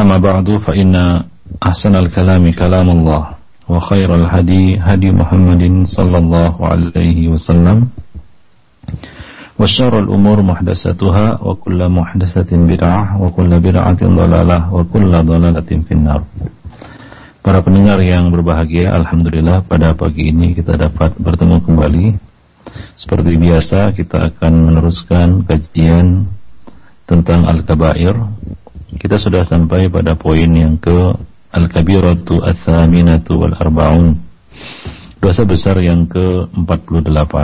أما بعد فإن أحسن الكلام كلام الله وخير الهدي هدي محمد صلى الله عليه وسلم وشر الأمور محدثاتها وكل محدثة بدعة وكل بدعة ضلالة وكل ضلالة في النار Para pendengar yang berbahagia, Alhamdulillah pada pagi ini kita dapat bertemu kembali. Seperti biasa kita akan meneruskan kajian tentang Al-Kabair. Kita sudah sampai pada poin yang ke Al-Kabiratu Al-Thaminatu Wal-Arba'un. Dosa besar yang ke-48.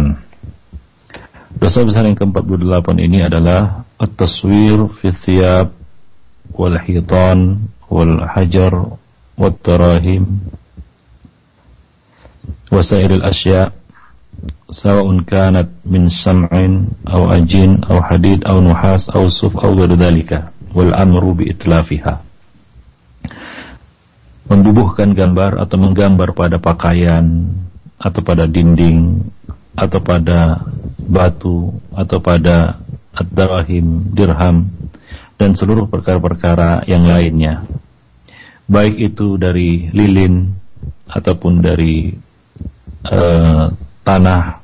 Dosa besar yang ke-48 ini adalah At-Taswir fi thiyab wal-hitan wal-hajar والتراهيم وسائر الأشياء سواء كانت من شمع أو أجين أو حديد أو نحاس أو صف أو غير ذلك wal amru bi itlafiha. Mendubuhkan gambar atau menggambar pada pakaian atau pada dinding atau pada batu atau pada ad-darahim dirham dan seluruh perkara-perkara yang lainnya. Baik itu dari lilin ataupun dari uh, tanah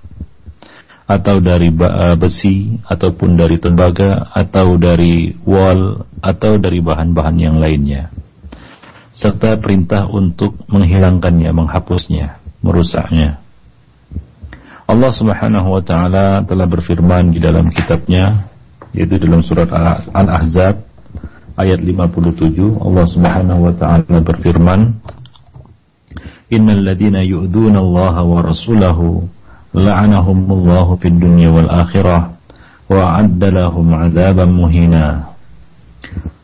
atau dari uh, besi ataupun dari tembaga atau dari wall atau dari bahan-bahan yang lainnya serta perintah untuk menghilangkannya, menghapusnya, merusaknya. Allah Subhanahu wa taala telah berfirman di dalam kitabnya yaitu dalam surat Al-Ahzab ayat 57 Allah Subhanahu wa taala berfirman Innal ladina yu'dzuna Allah wa rasulahu la'anahumullahu fid dunya wal akhirah wa lahum 'adzaban muhina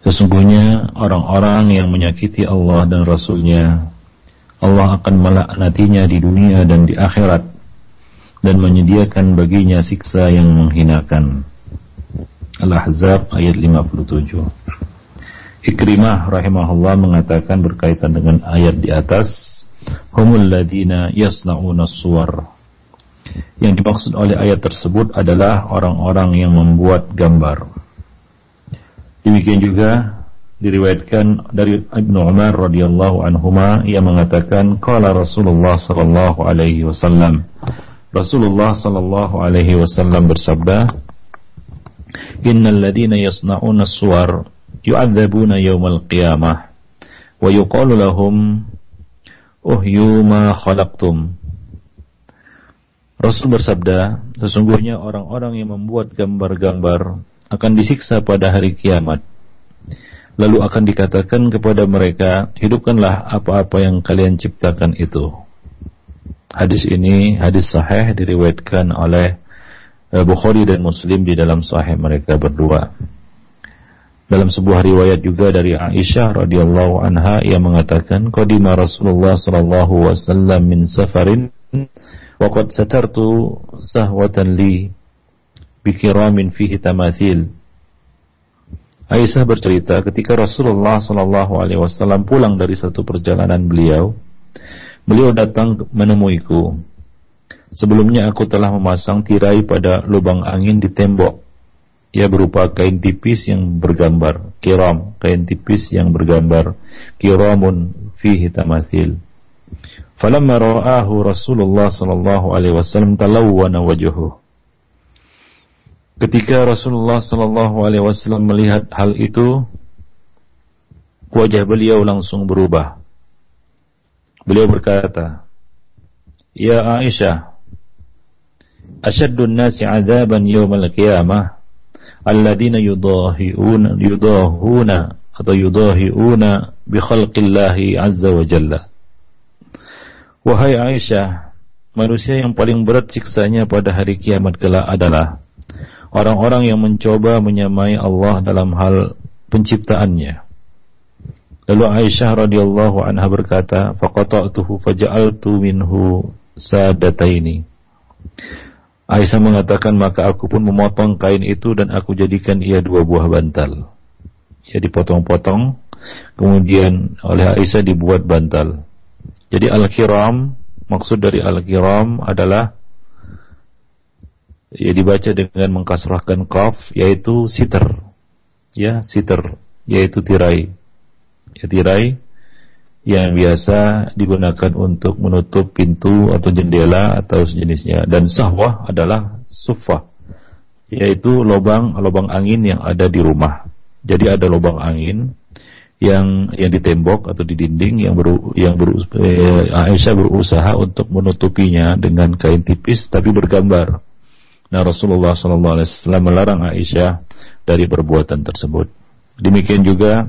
Sesungguhnya orang-orang yang menyakiti Allah dan Rasulnya Allah akan melaknatinya di dunia dan di akhirat dan menyediakan baginya siksa yang menghinakan. Al-Ahzab ayat 57 Ikrimah rahimahullah mengatakan berkaitan dengan ayat di atas, humul ladina yasna'una suwar. Yang dimaksud oleh ayat tersebut adalah orang-orang yang membuat gambar. Demikian juga diriwayatkan dari Ibnu Umar radhiyallahu anhuma yang mengatakan qala Rasulullah sallallahu alaihi wasallam Rasulullah sallallahu alaihi wasallam bersabda Innal ladina yasna'una suwar yu'adzabuna yawmal qiyamah wa yuqalu lahum uhyu ma khalaqtum Rasul bersabda, sesungguhnya orang-orang yang membuat gambar-gambar akan disiksa pada hari kiamat. Lalu akan dikatakan kepada mereka, hidupkanlah apa-apa yang kalian ciptakan itu. Hadis ini hadis sahih diriwayatkan oleh Bukhari dan Muslim di dalam sahih mereka berdua. Dalam sebuah riwayat juga dari Aisyah radhiyallahu anha ia mengatakan qadima Rasulullah sallallahu wasallam min safarin qad satartu sahwatan li bikiramin fihi tamathil. Aisyah bercerita ketika Rasulullah sallallahu alaihi wasallam pulang dari satu perjalanan beliau beliau datang menemuiku. Sebelumnya aku telah memasang tirai pada lubang angin di tembok. Ia berupa kain tipis yang bergambar kiram, kain tipis yang bergambar kiramun fihi tamathil. Falamma ra'ahu Rasulullah sallallahu alaihi wasallam talawwana wajhuhu. Ketika Rasulullah sallallahu alaihi wasallam melihat hal itu, wajah beliau langsung berubah. Beliau berkata, "Ya Aisyah, asyaddun nasi 'adaban yawmal qiyamah alladzina yudahiuna yudahuna atau yudahiuna bi khalqillahi azza wa jalla. Wahai Aisyah, manusia yang paling berat siksanya pada hari kiamat kelak adalah orang-orang yang mencoba menyamai Allah dalam hal penciptaannya Lalu Aisyah radhiyallahu anha berkata, "Faqata'tuhu faja'altu minhu sadataini." Aisyah mengatakan, "Maka aku pun memotong kain itu dan aku jadikan ia dua buah bantal." Ya dipotong-potong, kemudian oleh Aisyah dibuat bantal. Jadi al-kiram, maksud dari al-kiram adalah ya dibaca dengan mengkasrahkan qaf yaitu siter. Ya, siter yaitu tirai. Ya, tirai yang biasa digunakan untuk menutup pintu atau jendela atau sejenisnya. Dan sahwah adalah sufa yaitu lubang lubang angin yang ada di rumah. Jadi ada lubang angin yang yang di tembok atau di dinding yang ber, yang ber, eh, Aisyah berusaha untuk menutupinya dengan kain tipis tapi bergambar. Nah Rasulullah SAW melarang Aisyah dari perbuatan tersebut. Demikian juga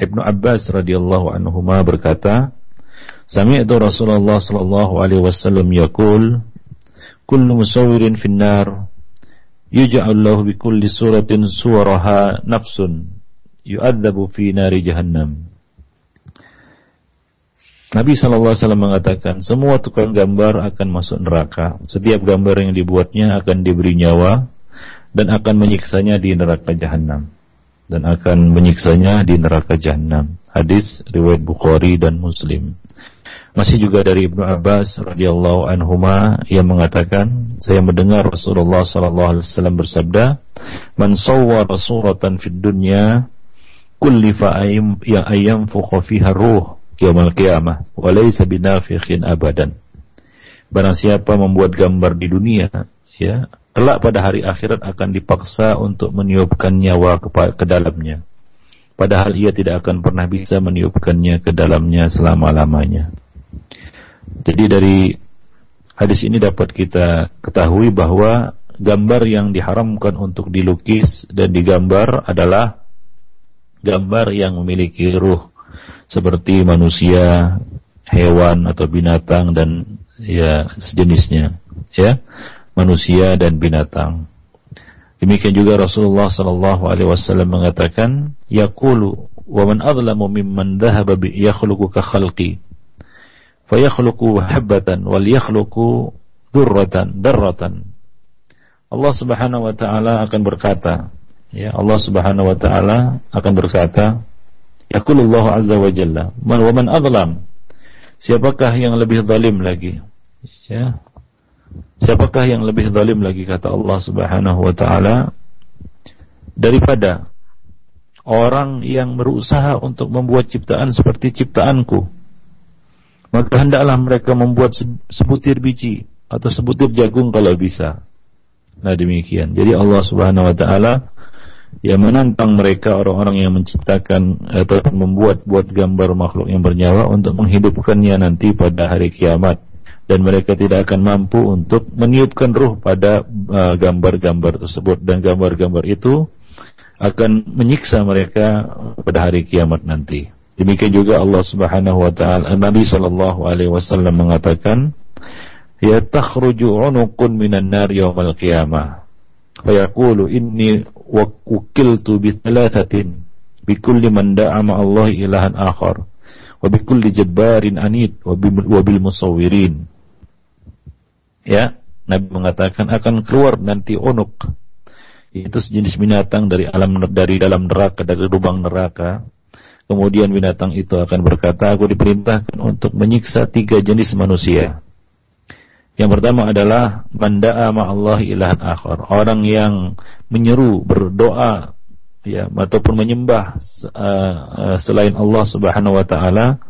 Ibnu Abbas radhiyallahu anhu berkata, Sami'tu Rasulullah sallallahu alaihi wasallam yaqul, kullu musawwirin finnar yuj'al lahu bi kulli suratin suwaraha nafsun yu'adzabu fi nari jahannam. Nabi SAW mengatakan, semua tukang gambar akan masuk neraka. Setiap gambar yang dibuatnya akan diberi nyawa dan akan menyiksanya di neraka jahanam dan akan menyiksanya di neraka jahanam. Hadis riwayat Bukhari dan Muslim. Masih juga dari Ibnu Abbas radhiyallahu anhuma yang mengatakan, saya mendengar Rasulullah sallallahu alaihi wasallam bersabda, "Man sawwara suratan fid dunya kullifa ya ayyam fiha ruh yaumil qiyamah wa binafikhin abadan." Barang siapa membuat gambar di dunia, ya, kelak pada hari akhirat akan dipaksa untuk meniupkan nyawa ke, ke dalamnya. Padahal ia tidak akan pernah bisa meniupkannya ke dalamnya selama-lamanya. Jadi dari hadis ini dapat kita ketahui bahwa gambar yang diharamkan untuk dilukis dan digambar adalah gambar yang memiliki ruh seperti manusia, hewan atau binatang dan ya sejenisnya ya manusia dan binatang. Demikian juga Rasulullah sallallahu alaihi wasallam mengatakan, yaqulu wa man adlamu mimman dhahaba bi yakhluqu ka khalqi. Fayakhluqu habatan wal yakhluqu durratan darratan. Allah Subhanahu wa taala akan berkata, ya Allah Subhanahu wa taala akan berkata, yaqulullahu azza wa jalla, man wa man adlam. Siapakah yang lebih zalim lagi? Ya, Siapakah yang lebih zalim lagi kata Allah Subhanahu wa taala daripada orang yang berusaha untuk membuat ciptaan seperti ciptaanku. Maka hendaklah mereka membuat sebutir biji atau sebutir jagung kalau bisa. Nah demikian. Jadi Allah Subhanahu wa taala yang menantang mereka orang-orang yang menciptakan atau membuat buat gambar makhluk yang bernyawa untuk menghidupkannya nanti pada hari kiamat. Dan mereka tidak akan mampu untuk meniupkan ruh pada uh, gambar-gambar uh, tersebut. Dan gambar-gambar itu akan menyiksa mereka pada hari kiamat nanti. Demikian juga Allah Subhanahu wa taala Nabi sallallahu alaihi wasallam mengatakan ya takhruju unuqun minan nar yaumal qiyamah fayaqulu inni wakiltu bi thalathatin bi kulli man da'a ma Allah ilahan akhar wa bi kulli jabbarin anid wa bil musawwirin. Ya Nabi mengatakan akan keluar nanti onuk. Itu sejenis binatang dari alam dari dalam neraka dari lubang neraka. Kemudian binatang itu akan berkata aku diperintahkan untuk menyiksa tiga jenis manusia yang pertama adalah manda'a Allah ilahan akhar orang yang menyeru berdoa ya ataupun menyembah uh, uh, selain Allah Subhanahu wa taala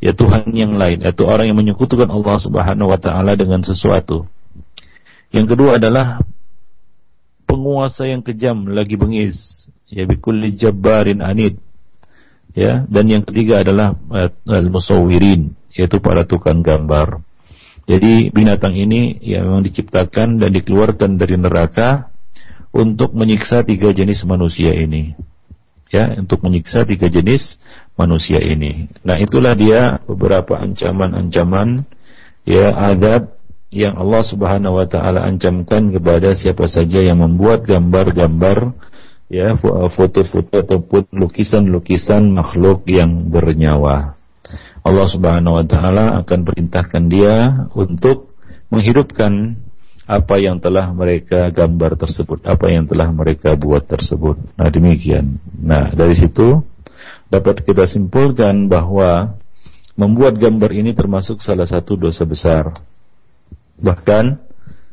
ya Tuhan yang lain, yaitu orang yang menyekutukan Allah Subhanahu wa taala dengan sesuatu. Yang kedua adalah penguasa yang kejam lagi bengis, ya bikulli jabbarin anid. Ya, dan yang ketiga adalah uh, al-musawwirin, yaitu para tukang gambar. Jadi binatang ini ya memang diciptakan dan dikeluarkan dari neraka untuk menyiksa tiga jenis manusia ini. Ya, untuk menyiksa tiga jenis manusia ini. Nah, itulah dia beberapa ancaman-ancaman ya adab yang Allah Subhanahu wa taala ancamkan kepada siapa saja yang membuat gambar-gambar ya foto-foto ataupun lukisan-lukisan makhluk yang bernyawa. Allah Subhanahu wa taala akan perintahkan dia untuk menghidupkan apa yang telah mereka gambar tersebut, apa yang telah mereka buat tersebut. Nah, demikian. Nah, dari situ dapat kita simpulkan bahwa membuat gambar ini termasuk salah satu dosa besar. Bahkan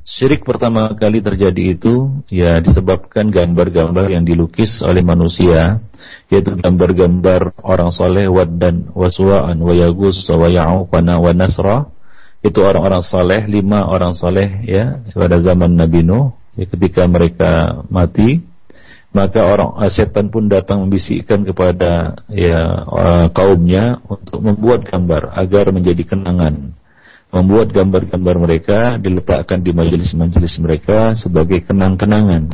Syirik pertama kali terjadi itu ya disebabkan gambar-gambar yang dilukis oleh manusia yaitu gambar-gambar orang soleh dan waswa'an wa yagus wa ya'uqana wa nasra. Itu orang-orang soleh lima orang soleh ya pada zaman Nabi Nuh ya, ketika mereka mati. Maka orang setan pun datang membisikkan kepada ya uh, kaumnya untuk membuat gambar agar menjadi kenangan membuat gambar-gambar mereka diletakkan di majelis-majelis mereka sebagai kenang-kenangan.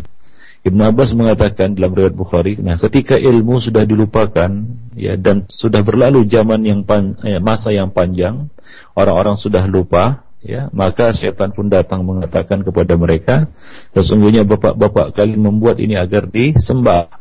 Ibn Abbas mengatakan dalam riwayat Bukhari, nah ketika ilmu sudah dilupakan ya dan sudah berlalu zaman yang pan, eh, masa yang panjang, orang-orang sudah lupa ya, maka setan pun datang mengatakan kepada mereka, sesungguhnya bapak-bapak kalian membuat ini agar disembah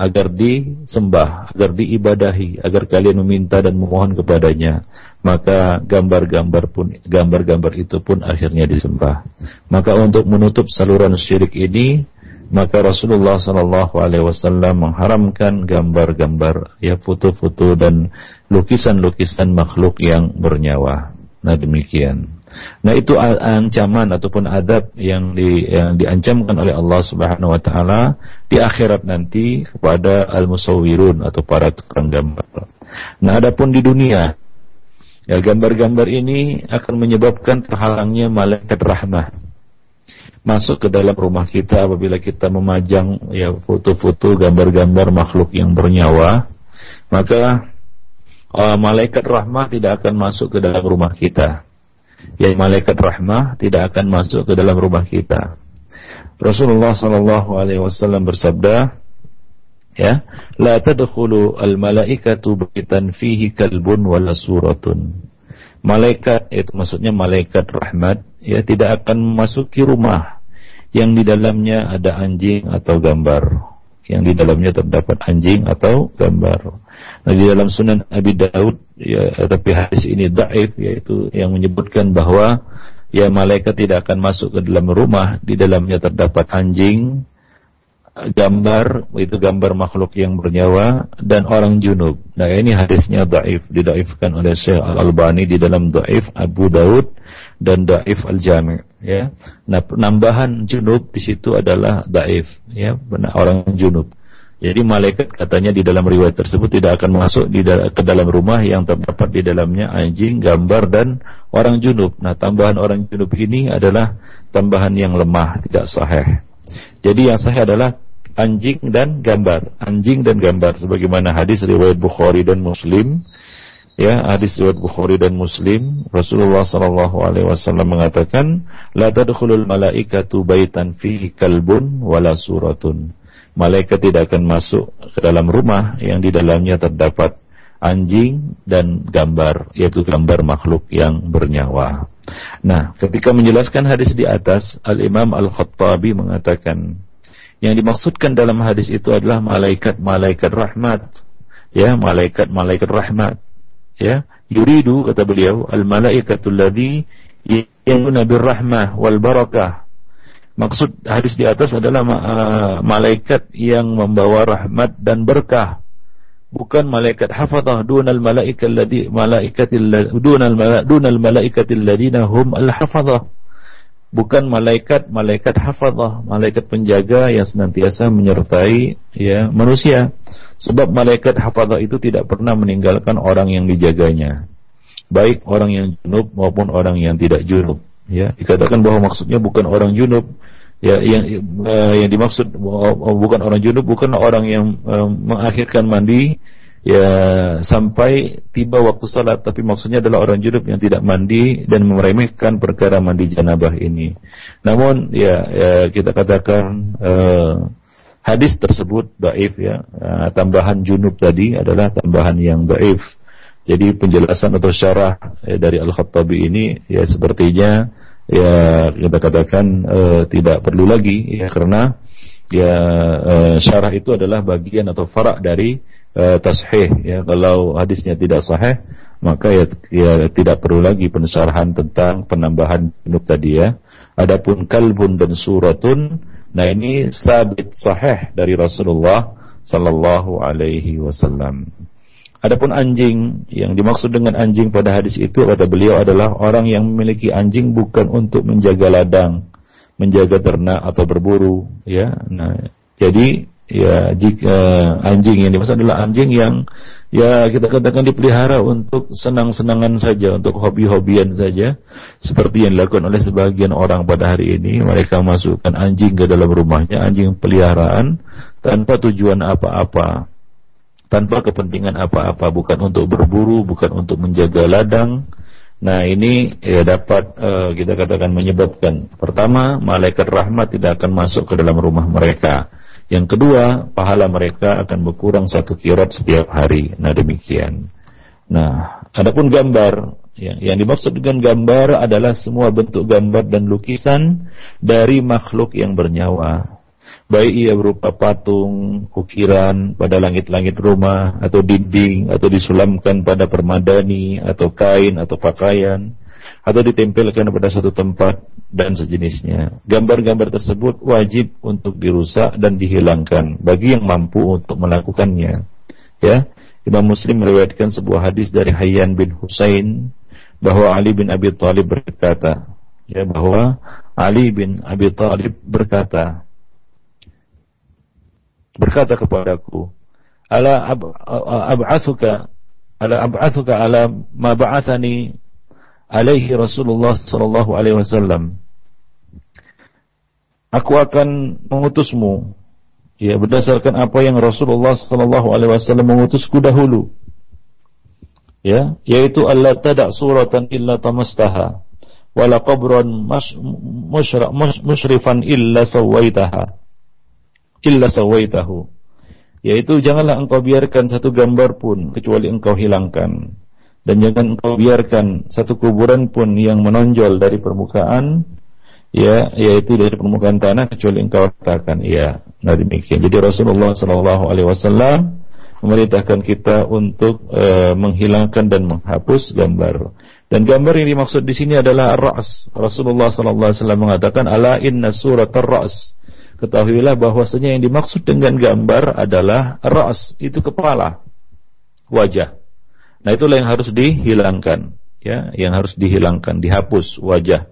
agar disembah, agar diibadahi, agar kalian meminta dan memohon kepadanya maka gambar-gambar pun gambar-gambar itu pun akhirnya disembah. Maka untuk menutup saluran syirik ini, maka Rasulullah Shallallahu Alaihi Wasallam mengharamkan gambar-gambar, ya foto-foto dan lukisan-lukisan makhluk yang bernyawa. Nah demikian. Nah itu ancaman ataupun adab yang, di, yang diancamkan oleh Allah Subhanahu Wa Taala di akhirat nanti kepada al-musawwirun atau para tukang gambar. Nah adapun di dunia Ya, gambar-gambar ini akan menyebabkan terhalangnya malaikat rahmah masuk ke dalam rumah kita apabila kita memajang ya foto-foto gambar-gambar makhluk yang bernyawa maka uh, malaikat rahmah tidak akan masuk ke dalam rumah kita ya malaikat rahmah tidak akan masuk ke dalam rumah kita. Rasulullah sallallahu alaihi wasallam bersabda ya la tadkhulu al malaikatu baitan fihi kalbun suratun. Malaikat itu maksudnya malaikat rahmat ya tidak akan memasuki rumah. Yang di dalamnya ada anjing atau gambar yang di dalamnya terdapat anjing atau gambar. Nah, di dalam Sunan Abi Daud ya tapi hadis ini dhaif yaitu yang menyebutkan bahwa ya malaikat tidak akan masuk ke dalam rumah di dalamnya terdapat anjing gambar itu gambar makhluk yang bernyawa dan orang junub. Nah ini hadisnya daif didaifkan oleh Syekh Al Albani di dalam daif Abu Daud dan daif Al Jami. Ya, nah penambahan junub di situ adalah daif ya benar orang junub. Jadi malaikat katanya di dalam riwayat tersebut tidak akan masuk di ke dalam rumah yang terdapat di dalamnya anjing, gambar dan orang junub. Nah tambahan orang junub ini adalah tambahan yang lemah, tidak sahih. Jadi yang sahih adalah anjing dan gambar, anjing dan gambar sebagaimana hadis riwayat Bukhari dan Muslim. Ya, hadis riwayat Bukhari dan Muslim, Rasulullah sallallahu alaihi wasallam mengatakan, "La tadkhulul malaikatu baitan fihi kalbun wala suratun." Malaikat tidak akan masuk ke dalam rumah yang di dalamnya terdapat anjing dan gambar, yaitu gambar makhluk yang bernyawa. Nah, ketika menjelaskan hadis di atas, Al-Imam Al-Khattabi mengatakan, yang dimaksudkan dalam hadis itu adalah malaikat-malaikat rahmat. Ya, malaikat-malaikat rahmat. Ya, yuridu kata beliau, al-malaikatul ladzi yamuna birrahmah wal barakah. Maksud hadis di atas adalah uh, malaikat yang membawa rahmat dan berkah. Bukan malaikat hafazah dunal malaikatil ladzi malaikatil dunal dunal malaikatil ladina hum al hafazah bukan malaikat malaikat hafazah malaikat penjaga yang senantiasa menyertai ya manusia sebab malaikat hafazah itu tidak pernah meninggalkan orang yang dijaganya. Baik orang yang junub maupun orang yang tidak junub. Ya dikatakan bahwa maksudnya bukan orang junub. Ya yang uh, yang dimaksud bukan orang junub bukan orang yang uh, mengakhirkan mandi ya sampai tiba waktu salat tapi maksudnya adalah orang junub yang tidak mandi dan meremehkan perkara mandi janabah ini. Namun ya, ya kita katakan uh, hadis tersebut daif ya. Uh, tambahan junub tadi adalah tambahan yang daif. Jadi penjelasan atau syarah ya, dari Al-Khattabi ini ya sepertinya ya kita katakan uh, tidak perlu lagi ya karena ya uh, syarah itu adalah bagian atau farak dari uh, tashih ya kalau hadisnya tidak sahih maka ya, ya tidak perlu lagi pensyarahan tentang penambahan junub tadi ya adapun kalbun dan suratun nah ini sabit sahih dari Rasulullah sallallahu alaihi wasallam Adapun anjing yang dimaksud dengan anjing pada hadis itu kata beliau adalah orang yang memiliki anjing bukan untuk menjaga ladang, menjaga ternak atau berburu, ya. Nah, jadi ya jika anjing yang dimaksud adalah anjing yang ya kita katakan dipelihara untuk senang-senangan saja, untuk hobi-hobian saja, seperti yang dilakukan oleh sebagian orang pada hari ini. Mereka masukkan anjing ke dalam rumahnya, anjing peliharaan tanpa tujuan apa-apa tanpa kepentingan apa-apa, bukan untuk berburu, bukan untuk menjaga ladang. Nah ini ya dapat uh, kita katakan menyebabkan pertama malaikat rahmat tidak akan masuk ke dalam rumah mereka. Yang kedua pahala mereka akan berkurang satu kirat setiap hari. Nah demikian. Nah adapun gambar ya, yang dimaksud dengan gambar adalah semua bentuk gambar dan lukisan dari makhluk yang bernyawa baik ia berupa patung, ukiran pada langit-langit rumah atau dinding atau disulamkan pada permadani atau kain atau pakaian atau ditempelkan pada satu tempat dan sejenisnya. Gambar-gambar tersebut wajib untuk dirusak dan dihilangkan bagi yang mampu untuk melakukannya. Ya, Imam Muslim meriwayatkan sebuah hadis dari Hayyan bin Husain bahwa Ali bin Abi Thalib berkata, ya bahwa Ali bin Abi Thalib berkata, berkata kepadaku, "Ala ab'atsuka ala ab'atsuka ala ma ba'athani alaihi Rasulullah sallallahu alaihi wasallam." Aku akan mengutusmu ya berdasarkan apa yang Rasulullah sallallahu alaihi wasallam mengutusku dahulu. Ya, yaitu Allah tada' suratan illa tamastaha wala qabran musyrifan illa sawaitaha illa sawaitahu yaitu janganlah engkau biarkan satu gambar pun kecuali engkau hilangkan dan jangan engkau biarkan satu kuburan pun yang menonjol dari permukaan ya yaitu dari permukaan tanah kecuali engkau katakan ya nah demikian. Jadi Rasulullah sallallahu alaihi wasallam memerintahkan kita untuk uh, menghilangkan dan menghapus gambar. Dan gambar yang dimaksud di sini adalah ras Rasulullah sallallahu alaihi wasallam mengatakan ala inna surat ras ketahuilah bahwasanya yang dimaksud dengan gambar adalah ras, itu kepala, wajah. Nah, itulah yang harus dihilangkan, ya, yang harus dihilangkan, dihapus wajah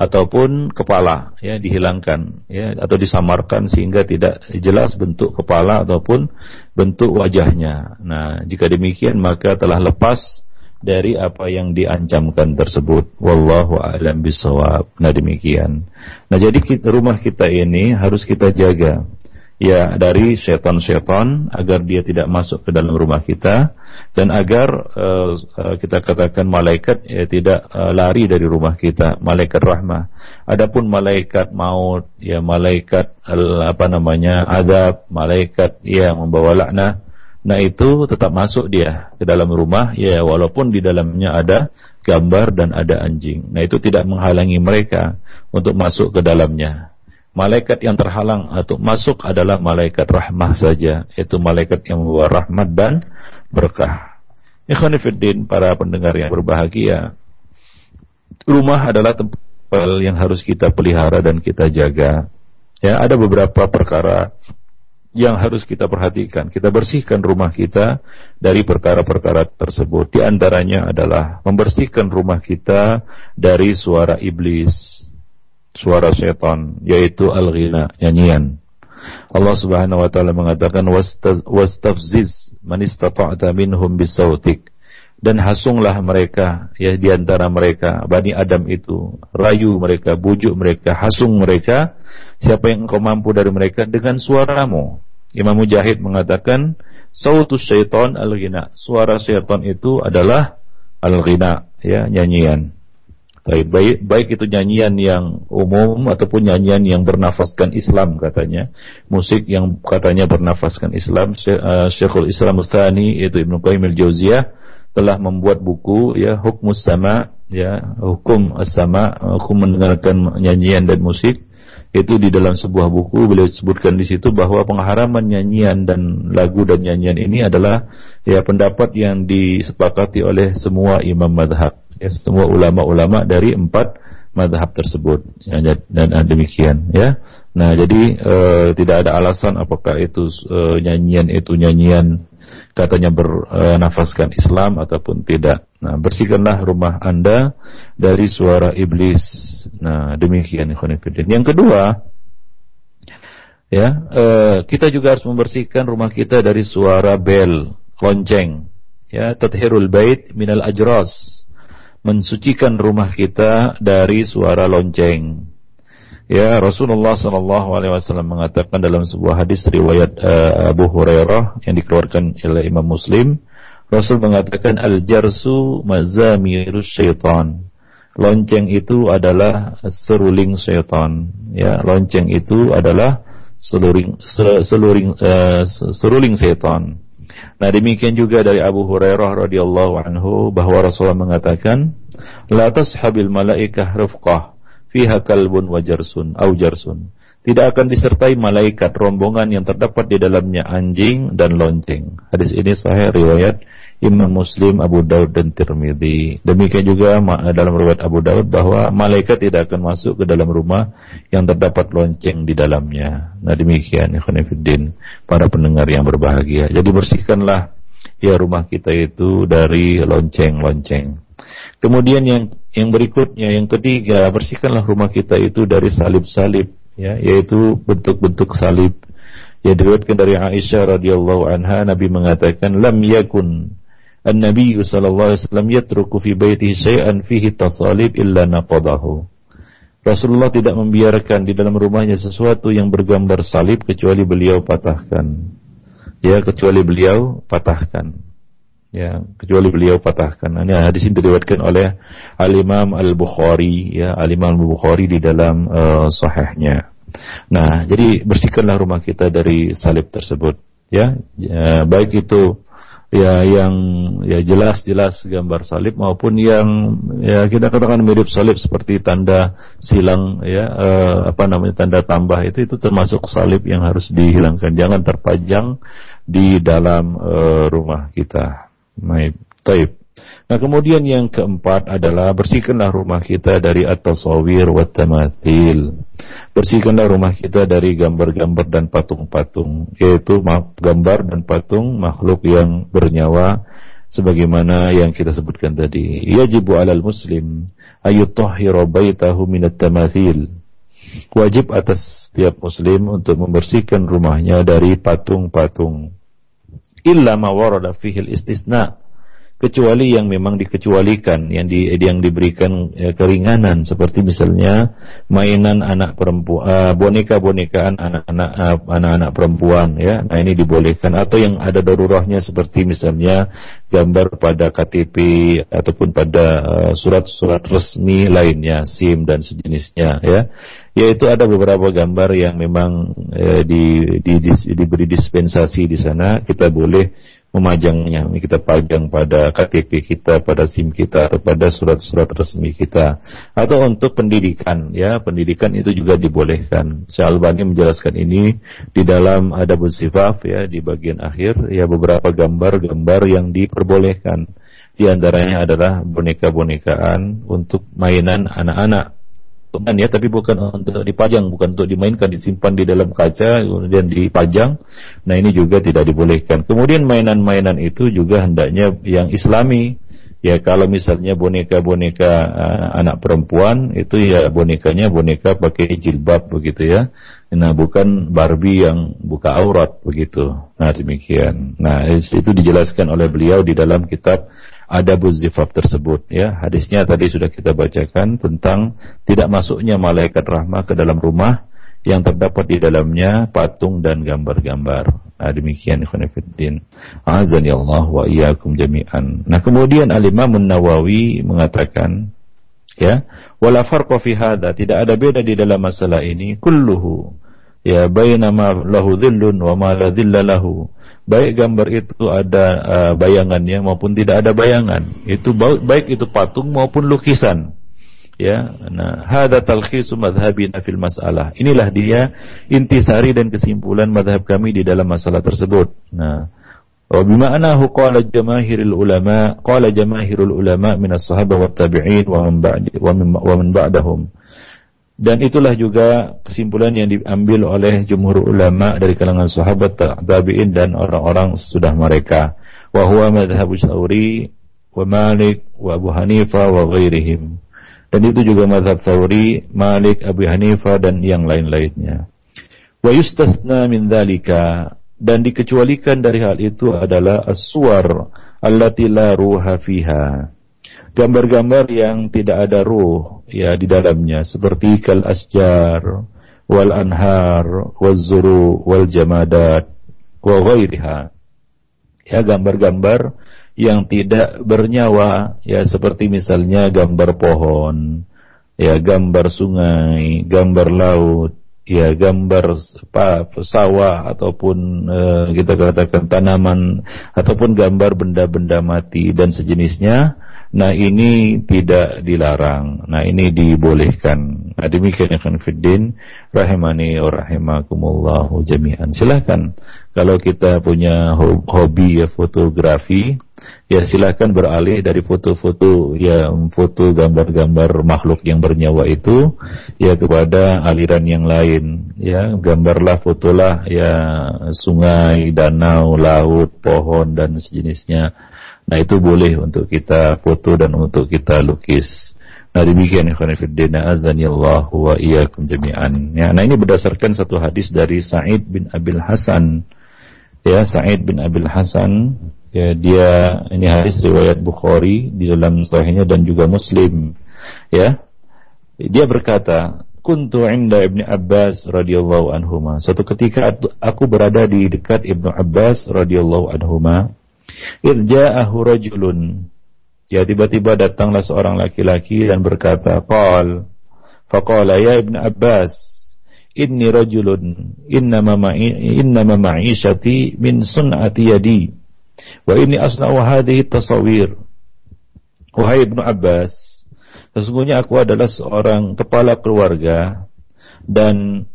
ataupun kepala, ya, dihilangkan, ya, atau disamarkan sehingga tidak jelas bentuk kepala ataupun bentuk wajahnya. Nah, jika demikian maka telah lepas dari apa yang diancamkan tersebut. Wallahu a'lam bisawab. Nah demikian. Nah jadi kita, rumah kita ini harus kita jaga ya dari setan-setan agar dia tidak masuk ke dalam rumah kita dan agar uh, kita katakan malaikat ya, tidak uh, lari dari rumah kita malaikat rahmah adapun malaikat maut ya malaikat apa namanya adab malaikat yang membawa laknah Nah itu tetap masuk dia ke dalam rumah ya walaupun di dalamnya ada gambar dan ada anjing. Nah itu tidak menghalangi mereka untuk masuk ke dalamnya. Malaikat yang terhalang atau masuk adalah malaikat rahmah saja, itu malaikat yang membawa rahmat dan berkah. Ikhwanifiddin para pendengar yang berbahagia. Rumah adalah tempat yang harus kita pelihara dan kita jaga. Ya, ada beberapa perkara yang harus kita perhatikan. Kita bersihkan rumah kita dari perkara-perkara tersebut. Di antaranya adalah membersihkan rumah kita dari suara iblis, suara setan, yaitu al-ghina, nyanyian. Allah Subhanahu wa taala mengatakan wastafziz man istata'ta minhum bisautik dan hasunglah mereka ya di antara mereka Bani Adam itu rayu mereka bujuk mereka hasung mereka Siapa yang engkau mampu dari mereka dengan suaramu. Imam Mujahid mengatakan, sautus syaitan al-ghina. Suara syaitan itu adalah al-ghina, ya, nyanyian. Baik, baik, baik itu nyanyian yang umum ataupun nyanyian yang bernafaskan Islam katanya. Musik yang katanya bernafaskan Islam. Eh, Syekhul Islam Mustani yaitu Ibnu Qayyim al-Jauziyah telah membuat buku ya Hukmus Sama ya hukum as-sama hukum mendengarkan nyanyian dan musik itu di dalam sebuah buku beliau sebutkan di situ bahwa pengharaman nyanyian dan lagu dan nyanyian ini adalah ya pendapat yang disepakati oleh semua imam madhab ya semua ulama-ulama dari empat madhab tersebut. Ya, dan demikian ya. Nah jadi e, tidak ada alasan apakah itu e, nyanyian itu nyanyian katanya bernafaskan Islam ataupun tidak. Nah, bersihkanlah rumah Anda dari suara iblis. Nah, demikian ikhwanifidin. Yang kedua, ya, eh, kita juga harus membersihkan rumah kita dari suara bel, lonceng. Ya, tathirul bait minal ajras. Mensucikan rumah kita dari suara lonceng. Ya Rasulullah Sallallahu Alaihi Wasallam mengatakan dalam sebuah hadis riwayat uh, Abu Hurairah yang dikeluarkan oleh Imam Muslim, Rasul mengatakan al jarsu mazamirus syaitan. Lonceng itu adalah seruling syaitan. Ya, lonceng itu adalah seluring seluring uh, seruling syaitan. Nah demikian juga dari Abu Hurairah radhiyallahu anhu bahwa Rasulullah mengatakan, la tashabil malaikah rifqah fiha kalbun wajarsun. Tidak akan disertai malaikat rombongan yang terdapat di dalamnya anjing dan lonceng. Hadis ini sahih riwayat Imam Muslim, Abu Daud dan Tirmidzi. Demikian juga dalam riwayat Abu Daud bahwa malaikat tidak akan masuk ke dalam rumah yang terdapat lonceng di dalamnya. Nah demikian ikhwanifiddin para pendengar yang berbahagia. Jadi bersihkanlah ya rumah kita itu dari lonceng-lonceng. Kemudian yang yang berikutnya yang ketiga bersihkanlah rumah kita itu dari salib-salib ya yaitu bentuk-bentuk salib. Ya diriwayatkan dari Aisyah radhiyallahu anha Nabi mengatakan lam yakun An-Nabi sallallahu alaihi wasallam yatruku fi baitihi syai'an fihi tasalib illa naqadahu. Rasulullah tidak membiarkan di dalam rumahnya sesuatu yang bergambar salib kecuali beliau patahkan. Ya, kecuali beliau patahkan ya kecuali beliau patahkan. Ini hadis ini diriwayatkan oleh Al Imam Al Bukhari ya Al Imam Al Bukhari di dalam uh, sahihnya. Nah, jadi bersihkanlah rumah kita dari salib tersebut ya, ya baik itu ya yang ya jelas-jelas gambar salib maupun yang ya kita katakan mirip salib seperti tanda silang ya uh, apa namanya tanda tambah itu itu termasuk salib yang harus dihilangkan jangan terpajang di dalam uh, rumah kita Baik, taib. Nah kemudian yang keempat adalah bersihkanlah rumah kita dari at-tasawir wa tamathil. Bersihkanlah rumah kita dari gambar-gambar dan patung-patung, yaitu gambar dan patung makhluk yang bernyawa sebagaimana yang kita sebutkan tadi. Yajibu 'alal muslim ayutahhira baitahu minat tamathil. Wajib atas setiap muslim untuk membersihkan rumahnya dari patung-patung illa ma warada fihi istisna. Kecuali yang memang dikecualikan yang di yang diberikan ya, keringanan. Seperti misalnya mainan anak perempuan uh, boneka-bonekaan anak-anak uh, anak-anak perempuan ya. Nah ini dibolehkan. Atau yang ada darurahnya seperti misalnya gambar pada KTP ataupun pada surat-surat uh, resmi lainnya SIM dan sejenisnya ya yaitu ada beberapa gambar yang memang eh, di, di, di, diberi dispensasi di sana. Kita boleh memajangnya. Kita pajang pada KTP kita pada SIM kita atau pada surat-surat resmi kita. Atau untuk pendidikan ya. Pendidikan itu juga dibolehkan. Syalbani menjelaskan ini di dalam adabul sifaf ya di bagian akhir. Ya beberapa gambar-gambar yang diperbolehkan. Di antaranya adalah boneka-bonekaan untuk mainan anak-anak kan ya tapi bukan untuk dipajang bukan untuk dimainkan disimpan di dalam kaca kemudian dipajang. Nah ini juga tidak dibolehkan. Kemudian mainan-mainan itu juga hendaknya yang islami. Ya kalau misalnya boneka-boneka uh, anak perempuan itu ya bonekanya boneka pakai jilbab begitu ya. Nah bukan Barbie yang buka aurat begitu. Nah demikian. Nah itu dijelaskan oleh beliau di dalam kitab ada zifaf tersebut ya. Hadisnya tadi sudah kita bacakan tentang tidak masuknya malaikat rahmah ke dalam rumah yang terdapat di dalamnya patung dan gambar-gambar. Nah, demikian ikhwan fillah. Azani Allah wa iyyakum jami'an. Nah, kemudian Al-Imam nawawi mengatakan ya, wala farqa fi hadha, tidak ada beda di dalam masalah ini kulluhu ya bainama lahu dhillun wa ma la dhilla lahu baik gambar itu ada uh, bayangannya maupun tidak ada bayangan itu baik itu patung maupun lukisan Ya, nah, hada talkhisu madhhabina fil mas'alah. Inilah dia intisari dan kesimpulan madhab kami di dalam masalah tersebut. Nah, wa bima anahu qala jamaahirul ulama, qala jamaahirul ulama min as-sahabah wat tabi'in wa man ba'di wa min, ba'dahum. Dan itulah juga kesimpulan yang diambil oleh jumhur ulama dari kalangan sahabat tabi'in dan orang-orang sesudah mereka. Wa huwa madhhabu Syauri wa Malik wa Abu Hanifah wa ghairihim. Dan itu juga madhab Thawri, Malik, Abu Hanifah dan yang lain-lainnya. Wa yustasna min dhalika dan dikecualikan dari hal itu adalah as-suwar allati la ruha fiha. Gambar-gambar yang tidak ada ruh ya di dalamnya. Seperti kal asjar wal anhar wal zuru wal jamadat wa ghairiha. Ya gambar-gambar yang tidak bernyawa. Ya seperti misalnya gambar pohon ya gambar sungai gambar laut ya gambar apa sawah ataupun uh, kita katakan tanaman ataupun gambar benda-benda mati dan sejenisnya Nah ini tidak dilarang. Nah ini dibolehkan. Nah demikian ya fiddin rahimani wa rahimakumullahu jami'an. Silahkan kalau kita punya hobi ya fotografi ya silahkan beralih dari foto-foto ya foto gambar-gambar makhluk yang bernyawa itu ya kepada aliran yang lain ya gambarlah fotolah ya sungai, danau, laut, pohon dan sejenisnya Nah itu boleh untuk kita foto dan untuk kita lukis. Nah demikian ikhwan fillah azani Allah wa iyyakum jami'an. Ya, nah ini berdasarkan satu hadis dari Sa'id bin Abil Hasan. Ya, Sa'id bin Abil Hasan ya dia ini hadis riwayat Bukhari di dalam sahihnya dan juga Muslim. Ya. Dia berkata, "Kuntu 'inda Ibnu Abbas radhiyallahu anhuma." Suatu ketika aku berada di dekat Ibnu Abbas radhiyallahu anhuma Irja'ahu rajulun. Ya tiba-tiba datanglah seorang laki-laki dan berkata, "Qal." Faqala ya Ibn Abbas, "Inni rajulun innama ma'i innama ma'ishati min sun'ati yadi wa inni asna'u hadhihi tasawir." Wahai Ibnu Abbas, sesungguhnya aku adalah seorang kepala keluarga dan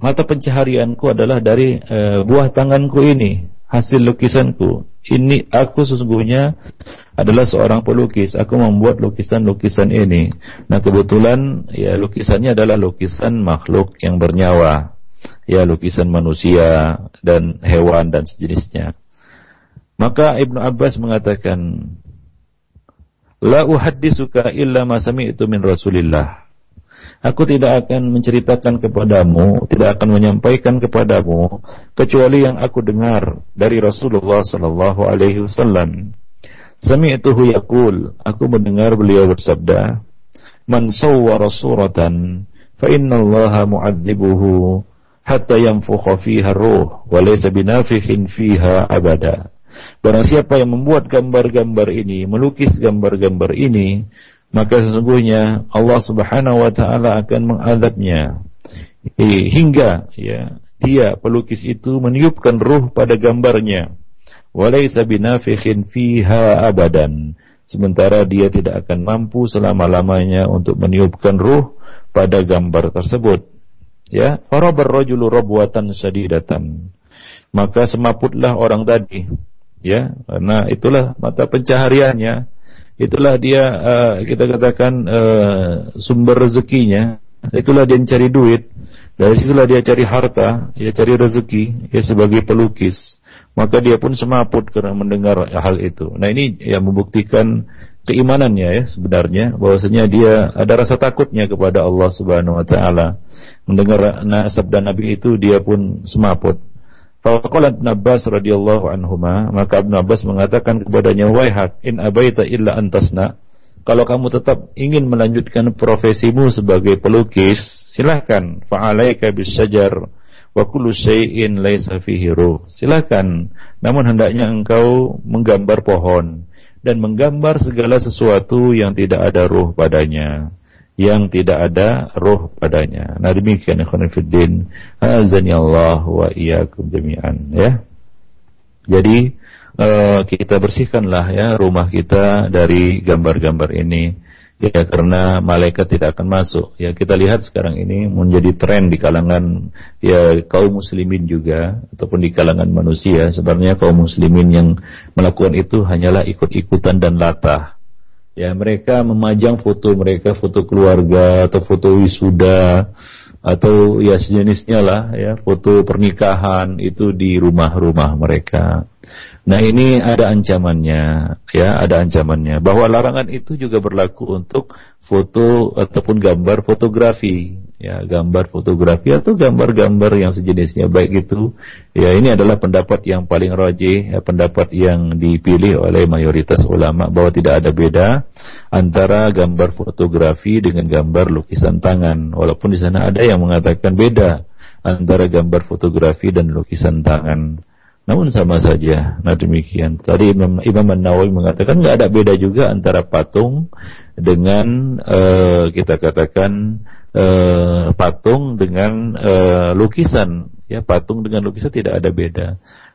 mata pencaharianku adalah dari uh, buah tanganku ini hasil lukisanku. Ini aku sesungguhnya adalah seorang pelukis. Aku membuat lukisan-lukisan ini. Nah kebetulan ya lukisannya adalah lukisan makhluk yang bernyawa. Ya lukisan manusia dan hewan dan sejenisnya. Maka Ibnu Abbas mengatakan, La uhaddisuka illa ma sami'tu min Rasulillah. Aku tidak akan menceritakan kepadamu, tidak akan menyampaikan kepadamu kecuali yang aku dengar dari Rasulullah sallallahu alaihi wasallam. Sami'tuhu yaqul, aku mendengar beliau bersabda, "Man sawwara suratan fa inna Allah mu'adzibuhu hatta yanfukha fiha ruh wa laysa binafikhin fiha abada." Barang siapa yang membuat gambar-gambar ini, melukis gambar-gambar ini, maka sesungguhnya Allah Subhanahu wa taala akan mengadabnya. Hingga ya dia pelukis itu meniupkan ruh pada gambarnya. Walaysa binafikhin fiha abadan. Sementara dia tidak akan mampu selama-lamanya untuk meniupkan ruh pada gambar tersebut. Ya farabar rajulu rabwatan syadidatan. Maka semaputlah orang tadi. Ya karena itulah mata pencahariannya itulah dia uh, kita katakan uh, sumber rezekinya. Itulah dia cari duit. Dari situlah dia cari harta dia cari rezeki ya sebagai pelukis. Maka dia pun semaput karena mendengar hal itu. Nah ini yang membuktikan keimanannya ya sebenarnya. Bahwasanya dia ada rasa takutnya kepada Allah Subhanahu wa taala. Mendengar nasab dan nabi itu dia pun semaput Faqala Ibn Abbas radhiyallahu anhuma, maka Ibn Abbas mengatakan kepadanya, "Wahai in abaita illa antasna." Kalau kamu tetap ingin melanjutkan profesimu sebagai pelukis, silahkan. Fa'alaika bisyajar wa kullu syai'in laisa fihi ruh. Silahkan. Namun hendaknya engkau menggambar pohon dan menggambar segala sesuatu yang tidak ada ruh padanya yang tidak ada roh padanya. Nah demikian ikhwan fiddin. Azani Allah wa iyyakum jami'an ya. Jadi uh, kita bersihkanlah ya rumah kita dari gambar-gambar ini ya karena malaikat tidak akan masuk ya kita lihat sekarang ini menjadi tren di kalangan ya kaum muslimin juga ataupun di kalangan manusia sebenarnya kaum muslimin yang melakukan itu hanyalah ikut-ikutan dan latah ya mereka memajang foto mereka foto keluarga atau foto wisuda atau ya sejenisnya lah ya foto pernikahan itu di rumah-rumah mereka Nah ini ada ancamannya, ya ada ancamannya. Bahwa larangan itu juga berlaku untuk foto ataupun gambar fotografi, ya gambar fotografi atau gambar-gambar yang sejenisnya baik itu. Ya ini adalah pendapat yang paling rajih, ya, pendapat yang dipilih oleh mayoritas ulama bahwa tidak ada beda antara gambar fotografi dengan gambar lukisan tangan. Walaupun di sana ada yang mengatakan beda antara gambar fotografi dan lukisan tangan. Namun sama saja. Nah demikian. Tadi Imam, Imam Nawawi mengatakan nggak ada beda juga antara patung dengan uh, kita katakan uh, patung dengan uh, lukisan. Ya patung dengan lukisan tidak ada beda.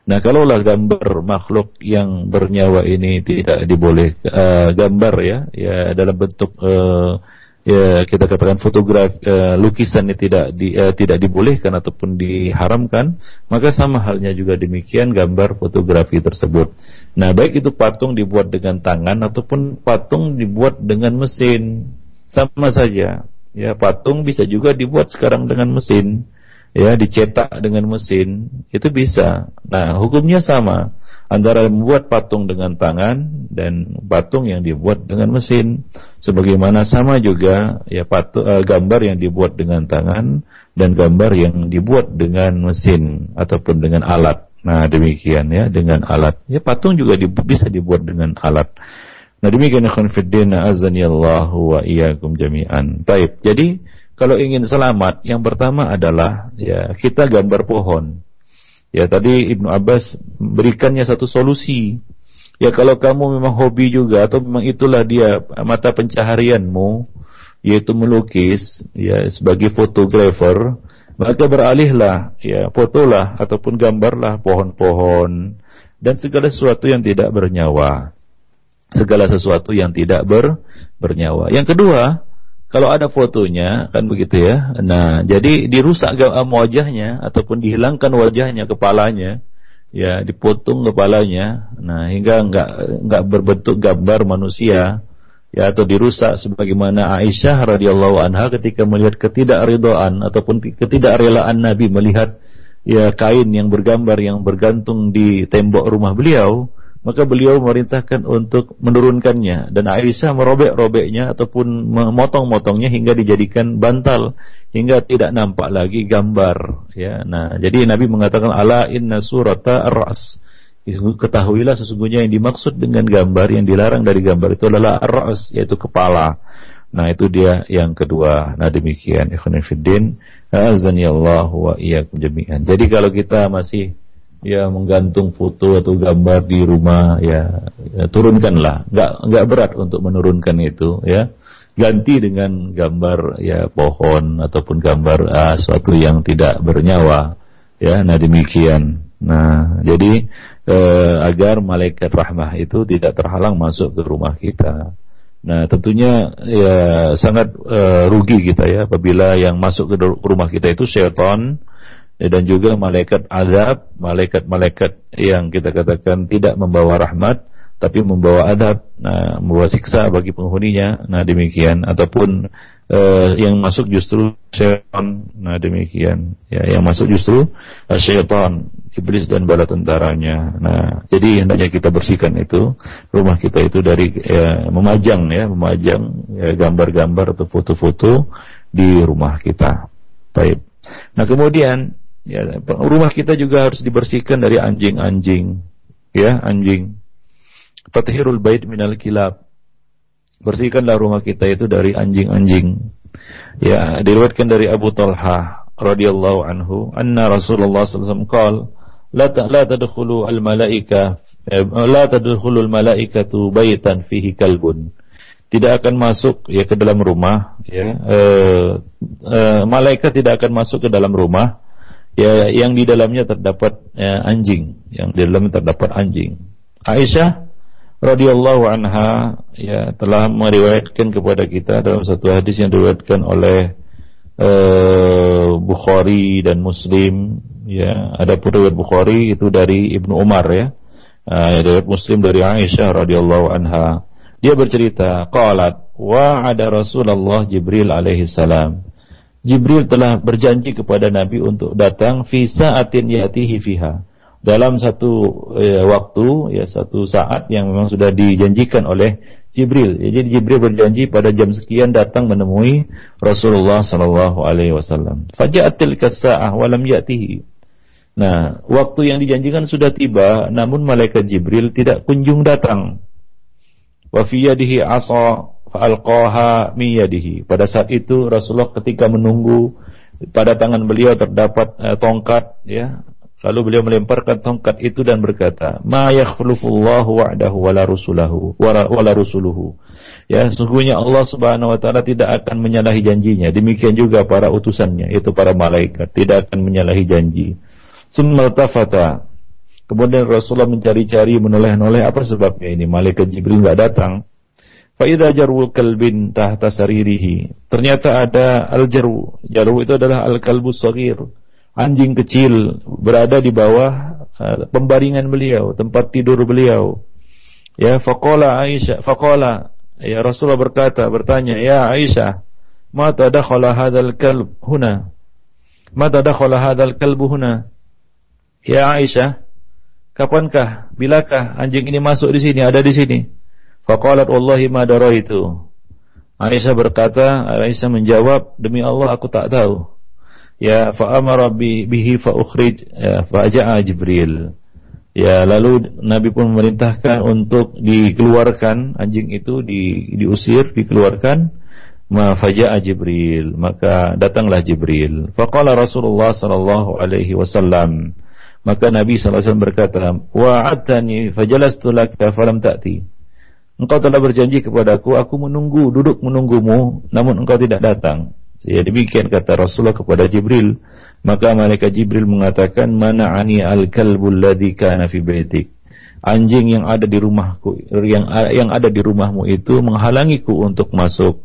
Nah kalaulah gambar makhluk yang bernyawa ini tidak diboleh uh, gambar ya ya dalam bentuk uh, ya kita katakan fotografi uh, lukisan ini tidak di, uh, tidak dibolehkan ataupun diharamkan, maka sama halnya juga demikian gambar fotografi tersebut. Nah, baik itu patung dibuat dengan tangan ataupun patung dibuat dengan mesin, sama saja. Ya, patung bisa juga dibuat sekarang dengan mesin, ya, dicetak dengan mesin, itu bisa. Nah, hukumnya sama antara membuat patung dengan tangan dan patung yang dibuat dengan mesin. Sebagaimana sama juga ya patung, uh, gambar yang dibuat dengan tangan dan gambar yang dibuat dengan mesin ataupun dengan alat. Nah demikian ya dengan alat. Ya patung juga di, bisa dibuat dengan alat. Nah demikian ikhwan fiddin azanillahu wa iyyakum jami'an. Taib jadi kalau ingin selamat yang pertama adalah ya kita gambar pohon Ya tadi Ibnu Abbas berikannya satu solusi. Ya kalau kamu memang hobi juga atau memang itulah dia mata pencaharianmu yaitu melukis ya sebagai fotografer maka beralihlah ya fotolah ataupun gambarlah pohon-pohon dan segala sesuatu yang tidak bernyawa segala sesuatu yang tidak ber, bernyawa yang kedua kalau ada fotonya kan begitu ya. Nah, jadi dirusak wajahnya ataupun dihilangkan wajahnya, kepalanya, ya dipotong kepalanya. Nah, hingga enggak enggak berbentuk gambar manusia ya atau dirusak sebagaimana Aisyah radhiyallahu anha ketika melihat ketidakridhaan ataupun ketidakrelaan Nabi melihat ya kain yang bergambar yang bergantung di tembok rumah beliau maka beliau memerintahkan untuk menurunkannya. Dan Aisyah merobek-robeknya ataupun memotong-motongnya hingga dijadikan bantal. Hingga tidak nampak lagi gambar. Ya nah jadi Nabi mengatakan ala inna surata ar-ras. Ketahuilah sesungguhnya yang dimaksud dengan gambar yang dilarang dari gambar itu adalah ar-ras yaitu kepala. Nah itu dia yang kedua. Nah demikian ikhwan fillah. Azani Allah wa iyyakum jami'an. Jadi kalau kita masih ya menggantung foto atau gambar di rumah ya, ya turunkanlah. Nggak nggak berat untuk menurunkan itu ya. Ganti dengan gambar ya pohon ataupun gambar ah, suatu yang tidak bernyawa ya. Nah demikian. Nah jadi eh, agar malaikat rahmah itu tidak terhalang masuk ke rumah kita. Nah, tentunya ya sangat uh, rugi kita ya apabila yang masuk ke rumah kita itu syaitan dan juga malaikat azab, malaikat-malaikat yang kita katakan tidak membawa rahmat tapi membawa adab, nah, membawa siksa bagi penghuninya. Nah, demikian ataupun uh, yang masuk justru syaitan. Nah, demikian. Ya, yang masuk justru uh, syaitan, iblis dan bala tentaranya. Nah, jadi hendaknya kita bersihkan itu rumah kita itu dari ya, memajang ya, memajang ya, gambar-gambar atau foto-foto di rumah kita. Baik. Nah, kemudian Ya, rumah kita juga harus dibersihkan dari anjing-anjing. Ya, anjing. Fatihirul bait minal kilab. Bersihkanlah rumah kita itu dari anjing-anjing. Ya, diriwayatkan dari Abu Talha radhiyallahu anhu, anna Rasulullah sallallahu alaihi wasallam la la tadkhulu al malaika eh, la tadkhulu al malaikatu baitan fihi kalbun. Tidak akan masuk ya ke dalam rumah ya. Eh, eh, malaikat tidak akan masuk ke dalam rumah ya yang di dalamnya terdapat ya, anjing, yang di dalamnya terdapat anjing. Aisyah radhiyallahu anha ya telah meriwayatkan kepada kita dalam satu hadis yang diriwayatkan oleh uh, Bukhari dan Muslim. Ya ada pun riwayat Bukhari itu dari Ibnu Umar ya. Uh, riwayat Muslim dari Aisyah radhiyallahu anha. Dia bercerita qalat wa ada Rasulullah Jibril alaihi salam Jibril telah berjanji kepada Nabi untuk datang fi sa'atin yatihi fiha dalam satu ya, waktu ya satu saat yang memang sudah dijanjikan oleh Jibril. Ya, jadi Jibril berjanji pada jam sekian datang menemui Rasulullah sallallahu alaihi wasallam. Faja'atil kasa'ah wa lam ya'tihi. Nah, waktu yang dijanjikan sudah tiba, namun malaikat Jibril tidak kunjung datang. Wa fi yadihi 'asa fa'alqaha mi yadihi. Pada saat itu Rasulullah ketika menunggu pada tangan beliau terdapat eh, tongkat ya Lalu beliau melemparkan tongkat itu dan berkata, "Ma yakhlufullahu wa'dahu wala rusulahu wala rusuluhu." Ya, sesungguhnya Allah Subhanahu wa taala tidak akan menyalahi janjinya. Demikian juga para utusannya, yaitu para malaikat, tidak akan menyalahi janji. Summa tafata. Kemudian Rasulullah mencari-cari, menoleh-noleh apa sebabnya ini? Malaikat Jibril enggak datang. Fa idza jarwul kalbin tahta saririhi. Ternyata ada al-jarwu. Jarwu itu adalah al-kalbu saghir anjing kecil berada di bawah uh, pembaringan beliau, tempat tidur beliau. Ya, faqala Aisyah, faqala ya Rasulullah berkata, bertanya, "Ya Aisyah, ma tadakhala hadzal kalb huna?" Ma tadakhala hadzal kalbu huna? Ya Aisyah, kapankah, bilakah anjing ini masuk di sini, ada di sini? Faqalat wallahi ma daraitu. Aisyah berkata, Aisyah menjawab, demi Allah aku tak tahu ya fa amara bihi fa ya, fa ja'a Jibril ya lalu Nabi pun memerintahkan untuk dikeluarkan anjing itu di, diusir dikeluarkan ma faja'a Jibril maka datanglah Jibril faqala Rasulullah sallallahu alaihi wasallam maka Nabi wasallam berkata wa'atani fajalastu laka falam ta'ti engkau telah berjanji kepadaku aku menunggu duduk menunggumu namun engkau tidak datang Ya demikian kata Rasulullah kepada Jibril. Maka malaikat Jibril mengatakan, "Mana ani al-kalbul ladzi kana fi baitik." Anjing yang ada di rumahku yang yang ada di rumahmu itu menghalangiku untuk masuk.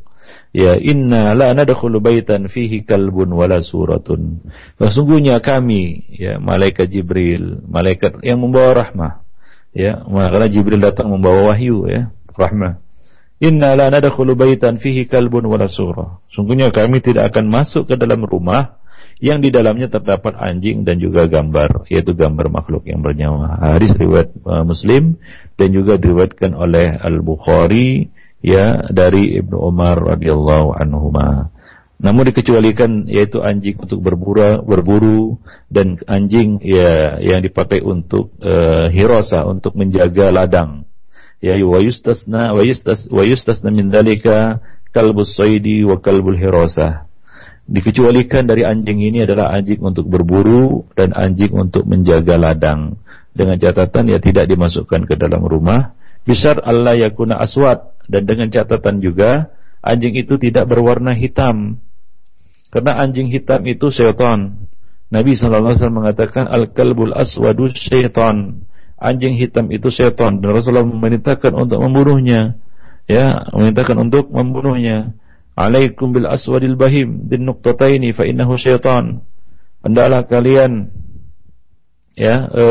Ya inna la nadkhulu baitan fihi kalbun wala suratun. Sesungguhnya kami ya malaikat Jibril, malaikat yang membawa rahmah. Ya, karena Jibril datang membawa wahyu ya, rahmah. Inna la nadkhulu baitan fihi kalbun wala surah. Sungguhnya kami tidak akan masuk ke dalam rumah yang di dalamnya terdapat anjing dan juga gambar, yaitu gambar makhluk yang bernyawa. Hadis riwayat uh, Muslim dan juga diriwayatkan oleh Al-Bukhari ya dari Ibnu Umar radhiyallahu anhuma. Namun dikecualikan yaitu anjing untuk berburu, berburu dan anjing ya yang dipakai untuk uh, hirasa untuk menjaga ladang. Ya wa yustasna wa yustas wa yustasna min dzalika kalbus saidi wa kalbul hirasah dikecualikan dari anjing ini adalah anjing untuk berburu dan anjing untuk menjaga ladang. Dengan catatan ya tidak dimasukkan ke dalam rumah bisar Allah yakuna aswad. Dan dengan catatan juga anjing itu tidak berwarna hitam. Karena anjing hitam itu syaitan. Nabi SAW mengatakan al-kalbul aswadu syaitan. Anjing hitam itu setan dan Rasulullah memerintahkan untuk membunuhnya. Ya memerintahkan untuk membunuhnya. Alaikum bil aswadil bahim bin nuqtataini fa innahu syaitan. Hendaklah kalian ya e,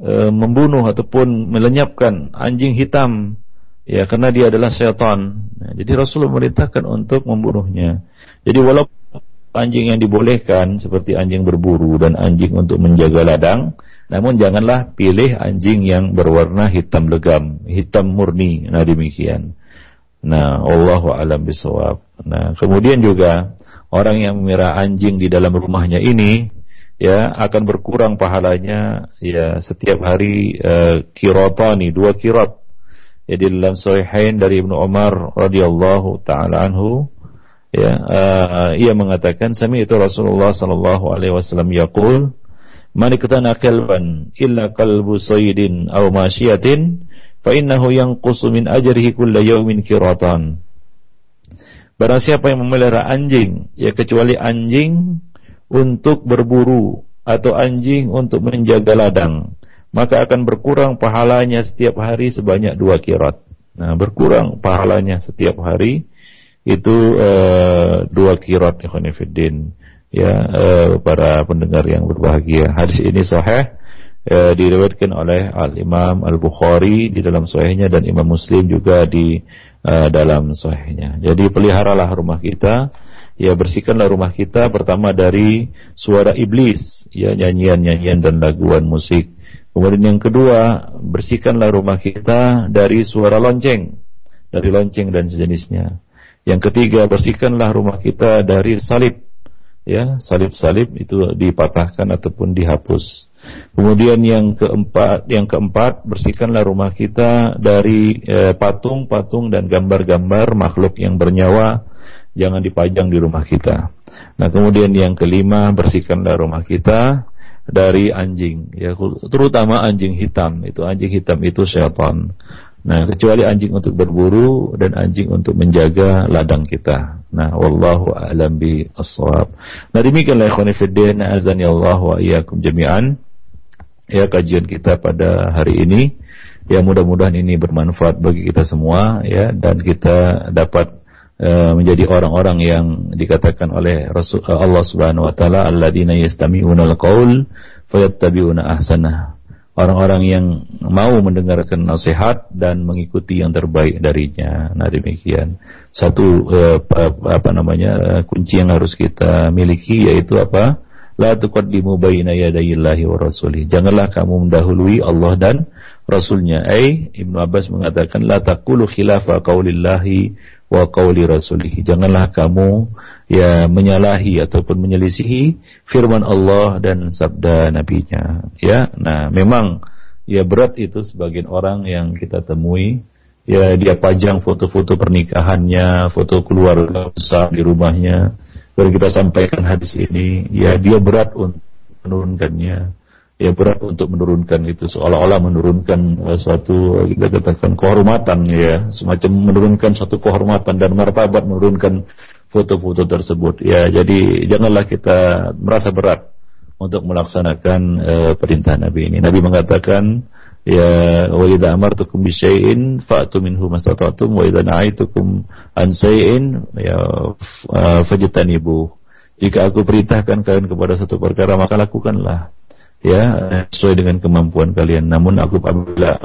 e, membunuh ataupun melenyapkan anjing hitam ya karena dia adalah syaitan ya, jadi Rasulullah memerintahkan untuk membunuhnya jadi walaupun anjing yang dibolehkan seperti anjing berburu dan anjing untuk menjaga ladang namun janganlah pilih anjing yang berwarna hitam legam, hitam murni. Nah demikian. Nah, Allah alam bisawab. Nah, kemudian juga orang yang memelihara anjing di dalam rumahnya ini ya akan berkurang pahalanya ya setiap hari uh, kirotani dua kirot. Ya di dalam sahihain dari Ibnu Umar radhiyallahu taala anhu ya uh, ia mengatakan sami itu Rasulullah sallallahu alaihi wasallam yaqul man iktana kalban illa kalbu sayyidin aw masyiatin fa innahu yanqusu min ajrihi kulla yawmin kiratan Barang siapa yang memelihara anjing ya kecuali anjing untuk berburu atau anjing untuk menjaga ladang maka akan berkurang pahalanya setiap hari sebanyak dua kirat. Nah, berkurang pahalanya setiap hari itu uh, dua kirat ikhwanifiddin ya uh, para pendengar yang berbahagia. Hadis ini sahih uh, diriwayatkan oleh Al Imam Al Bukhari di dalam sahihnya dan Imam Muslim juga di uh, dalam sahihnya. Jadi peliharalah rumah kita ya bersihkanlah rumah kita pertama dari suara iblis. Ya nyanyian-nyanyian dan laguan musik. Kemudian yang kedua bersihkanlah rumah kita dari suara lonceng. Dari lonceng dan sejenisnya. Yang ketiga bersihkanlah rumah kita dari salib. Ya salib-salib itu dipatahkan ataupun dihapus. Kemudian yang keempat yang keempat bersihkanlah rumah kita dari eh, patung-patung eh, dan gambar-gambar makhluk yang bernyawa jangan dipajang di rumah kita. Nah, kemudian yang kelima, bersihkanlah rumah kita dari anjing, ya terutama anjing hitam. Itu anjing hitam itu syaitan. Nah, kecuali anjing untuk berburu dan anjing untuk menjaga ladang kita. Nah, wallahu a'lam bi as-shawab. Nah, demikianlah ikhwan fillah, azani Allah wa iyyakum jami'an. Ya kajian kita pada hari ini. Ya mudah-mudahan ini bermanfaat bagi kita semua ya dan kita dapat menjadi orang-orang yang dikatakan oleh Rasul eh, Allah Subhanahu wa taala alladzina yastami'una al-qaul fayattabi'una ahsanah. Orang-orang yang mau mendengarkan nasihat dan mengikuti yang terbaik darinya. Nah, demikian. Satu eh, apa namanya kunci yang harus kita miliki yaitu apa? La tuqaddimu baina yadayillahi wa rasulih. Janganlah kamu mendahului Allah dan Rasulnya. Eh, Ibnu Abbas mengatakan la taqulu khilafa qaulillahi wa qauli rasulih. Janganlah kamu ya menyalahi ataupun menyelisihi firman Allah dan sabda nabinya. Ya, nah memang ya berat itu sebagian orang yang kita temui ya dia pajang foto-foto pernikahannya, foto keluarga besar di rumahnya. Baru kita sampaikan hadis ini, ya dia berat untuk menurunkannya ya berat untuk menurunkan itu. Seolah-olah menurunkan uh, suatu kita katakan kehormatan ya. Semacam menurunkan suatu kehormatan dan martabat menurunkan foto-foto tersebut. Ya jadi janganlah kita merasa berat untuk melaksanakan uh, perintah Nabi ini. Nabi mengatakan ya wa idza amartukum bi syai'in fa'tu minhu mastata'tum wa idza na'aitukum an syai'in ya fajtanibu jika aku perintahkan kalian kepada satu perkara maka lakukanlah ya sesuai dengan kemampuan kalian. Namun aku apabila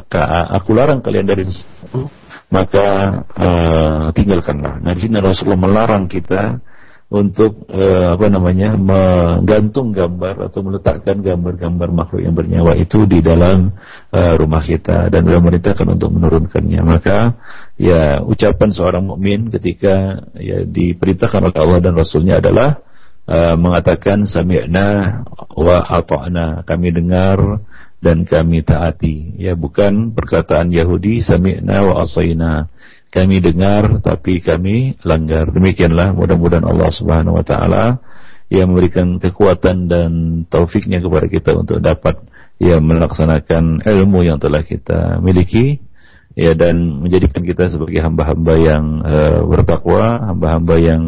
aku larang kalian dari sesuatu, maka uh, tinggalkanlah. Nah, di sini Rasulullah melarang kita untuk uh, apa namanya menggantung gambar atau meletakkan gambar-gambar makhluk yang bernyawa itu di dalam uh, rumah kita dan beliau memerintahkan untuk menurunkannya. Maka ya ucapan seorang mukmin ketika ya diperintahkan oleh Allah dan Rasulnya adalah uh, mengatakan sami'na wa ata'na. Kami dengar dan kami taati. Ya bukan perkataan Yahudi sami'na wa asaina kami dengar tapi kami langgar. Demikianlah mudah-mudahan Allah Subhanahu wa taala yang memberikan kekuatan dan taufiknya kepada kita untuk dapat ya melaksanakan ilmu yang telah kita miliki. Ya dan menjadikan kita sebagai hamba-hamba yang uh, bertakwa, hamba-hamba yang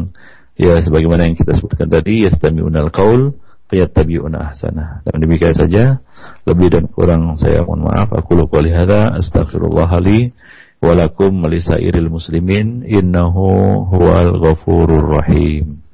ya sebagaimana yang kita sebutkan tadi yastami'unal qaul fayattabi'una ahsana. Dan demikian saja lebih dan kurang saya mohon maaf aku qouli hadza astaghfirullah li wa lakum muslimin innahu huwal ghafurur rahim.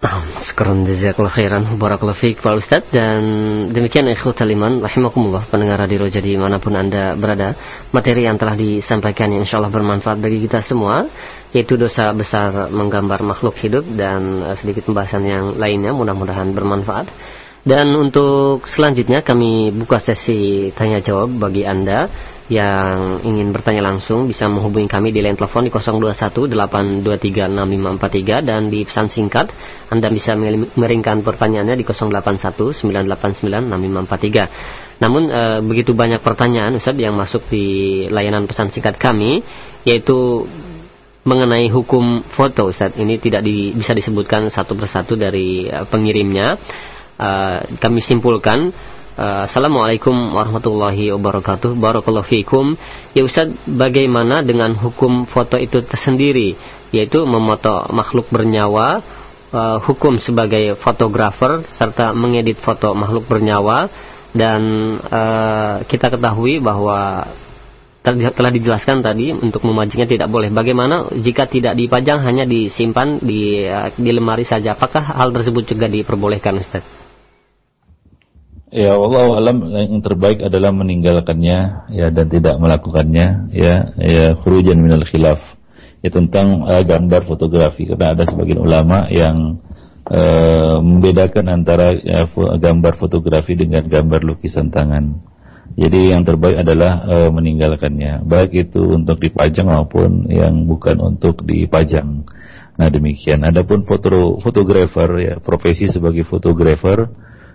Sekarang jazakallah khairan. Barakallah fiqh Pak Ustaz Dan demikian ikhwat iman Rahimakumullah pendengar radio jadi mana pun anda berada. Materi yang telah disampaikan yang insya Allah bermanfaat bagi kita semua Yaitu dosa besar menggambar makhluk hidup Dan uh, sedikit pembahasan yang lainnya mudah-mudahan bermanfaat. Dan untuk selanjutnya kami buka sesi tanya jawab bagi anda yang ingin bertanya langsung bisa menghubungi kami di line telepon di 0218236543 dan di pesan singkat Anda bisa mengirimkan pertanyaannya di 0819896543. Namun e, begitu banyak pertanyaan Ustaz yang masuk di layanan pesan singkat kami yaitu mengenai hukum foto Ustaz. Ini tidak di, bisa disebutkan satu persatu dari e, pengirimnya. E, kami simpulkan Assalamualaikum warahmatullahi wabarakatuh. Barakallahu fiikum. Ya Ustaz, bagaimana dengan hukum foto itu tersendiri yaitu memoto makhluk bernyawa, uh, hukum sebagai fotografer serta mengedit foto makhluk bernyawa dan uh, kita ketahui bahwa telah dijelaskan tadi untuk memajangnya tidak boleh. Bagaimana jika tidak dipajang hanya disimpan di di lemari saja? Apakah hal tersebut juga diperbolehkan, Ustaz? Ya Allah alam yang terbaik adalah meninggalkannya ya dan tidak melakukannya ya ya khurujan minal khilaf ya tentang uh, gambar fotografi karena ada sebagian ulama yang uh, membedakan antara uh, gambar fotografi dengan gambar lukisan tangan. Jadi yang terbaik adalah e, meninggalkannya, baik itu untuk dipajang maupun yang bukan untuk dipajang. Nah demikian. Adapun foto fotografer ya profesi sebagai fotografer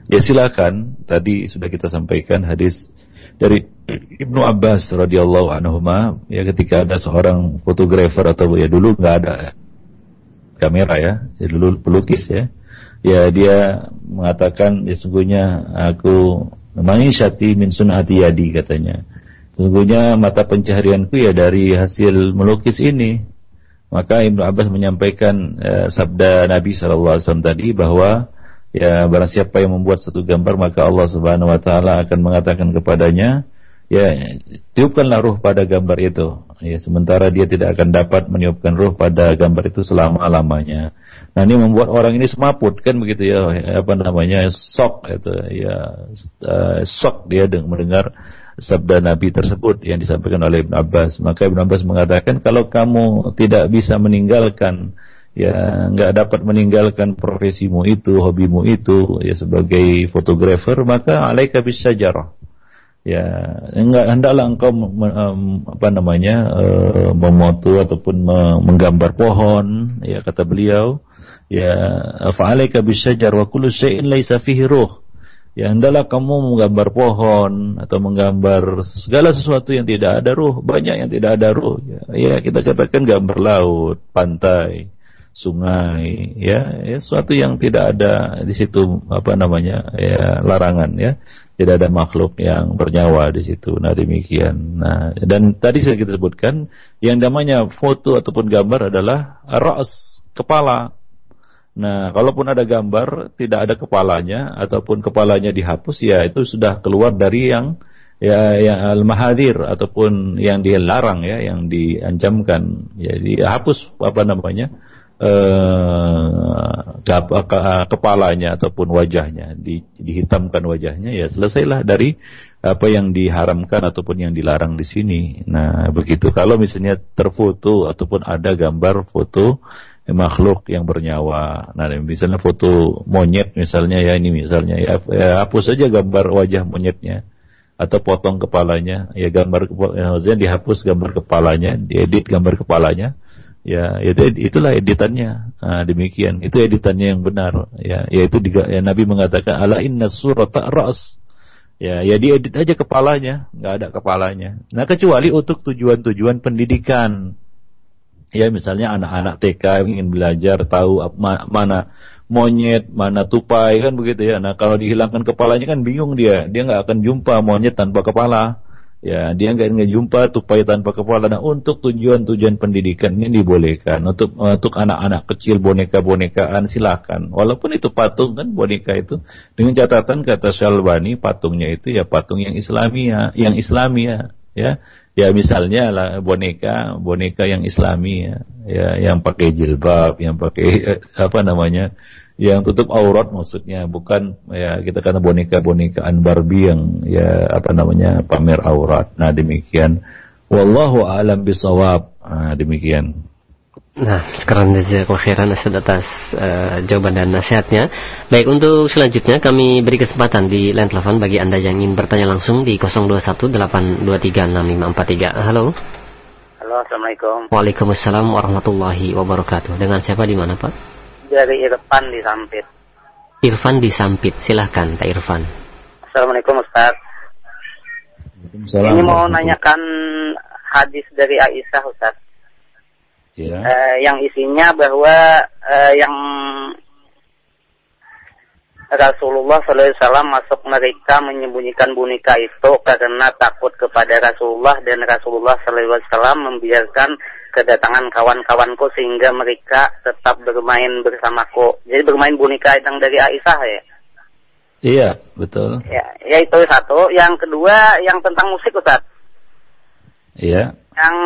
ya silakan. Tadi sudah kita sampaikan hadis dari Ibnu Abbas radhiyallahu anhu ya ketika ada seorang fotografer atau ya dulu nggak ada kamera ya, ya dulu pelukis ya. Ya dia mengatakan ya sungguhnya aku Ma'ishati min sunati yadi katanya. Sesungguhnya mata pencaharianku ya dari hasil melukis ini. Maka Ibnu Abbas menyampaikan eh, sabda Nabi SAW tadi bahwa ya barang siapa yang membuat satu gambar maka Allah Subhanahu wa taala akan mengatakan kepadanya ya tiupkanlah ruh pada gambar itu. Ya sementara dia tidak akan dapat meniupkan ruh pada gambar itu selama-lamanya. Nah ini membuat orang ini semaput kan begitu ya? Apa namanya? Sok itu ya uh, sok dia mendengar sabda Nabi tersebut yang disampaikan oleh Ibn Abbas. Maka Ibn Abbas mengatakan kalau kamu tidak bisa meninggalkan ya nggak dapat meninggalkan profesimu itu, hobimu itu ya sebagai fotografer maka alaika bisajarah. Ya, enggak hendaklah engkau um, apa namanya uh, memoto ataupun menggambar pohon ya kata beliau. Ya fa'alaika bisyajar wa kullu laisa fihi ruh. Ya hendaklah kamu menggambar pohon atau menggambar segala sesuatu yang tidak ada ruh banyak yang tidak ada ruh. Ya, ya kita katakan gambar laut pantai sungai ya, ya sesuatu yang tidak ada di situ apa namanya ya larangan ya tidak ada makhluk yang bernyawa di situ nah demikian nah dan tadi sudah kita sebutkan yang namanya foto ataupun gambar adalah ras kepala Nah, kalaupun ada gambar tidak ada kepalanya ataupun kepalanya dihapus ya itu sudah keluar dari yang ya yang al-mahadir ataupun yang dilarang ya, yang diancamkan. Jadi hapus apa namanya? Eh kepalanya ataupun wajahnya di, dihitamkan wajahnya ya selesailah dari apa yang diharamkan ataupun yang dilarang di sini. Nah, begitu. Kalau misalnya terfoto ataupun ada gambar foto makhluk yang bernyawa. Nah, misalnya foto monyet misalnya ya ini misalnya ya, ya hapus saja gambar wajah monyetnya atau potong kepalanya, ya gambar ya, maksudnya dihapus gambar kepalanya, diedit gambar kepalanya. Ya, ya itulah editannya. Nah, demikian. Itu editannya yang benar. Ya, yaitu ya, Nabi mengatakan ala inna surata ras. Ya, ya diedit aja kepalanya, nggak ada kepalanya. Nah, kecuali untuk tujuan-tujuan pendidikan Ya misalnya anak-anak TK ingin belajar tahu mana monyet, mana tupai kan begitu ya. Nah kalau dihilangkan kepalanya kan bingung dia, dia nggak akan jumpa monyet tanpa kepala. Ya dia nggak jumpa tupai tanpa kepala. Nah untuk tujuan-tujuan pendidikan ini dibolehkan. Untuk untuk anak-anak kecil boneka-bonekaan silahkan. Walaupun itu patung kan boneka itu dengan catatan kata Syalbani patungnya itu ya patung yang Islamia, yang Islamia ya ya misalnya lah boneka boneka yang islami ya, ya yang pakai jilbab yang pakai eh, apa namanya yang tutup aurat maksudnya bukan ya kita karena boneka bonekaan Barbie yang ya apa namanya pamer aurat nah demikian wallahu alam bisawab nah, demikian Nah, sekarang jazakallahu khairan atas uh, jawaban dan nasihatnya. Baik, untuk selanjutnya kami beri kesempatan di line telepon bagi Anda yang ingin bertanya langsung di 0218236543. Halo. Halo, Assalamualaikum. Waalaikumsalam warahmatullahi wabarakatuh. Dengan siapa di mana, Pak? Dari Irfan di Sampit. Irfan di Sampit. Silahkan, Pak Irfan. Assalamualaikum, Ustaz. Ini mau nanyakan hadis dari Aisyah, Ustaz ya. uh, yang isinya bahwa uh, yang Rasulullah SAW masuk mereka menyembunyikan boneka itu karena takut kepada Rasulullah dan Rasulullah SAW membiarkan kedatangan kawan-kawanku sehingga mereka tetap bermain bersamaku. Jadi bermain boneka yang dari Aisyah ya. Iya, betul. Ya, ya itu satu. Yang kedua yang tentang musik Ustaz. Iya. Yang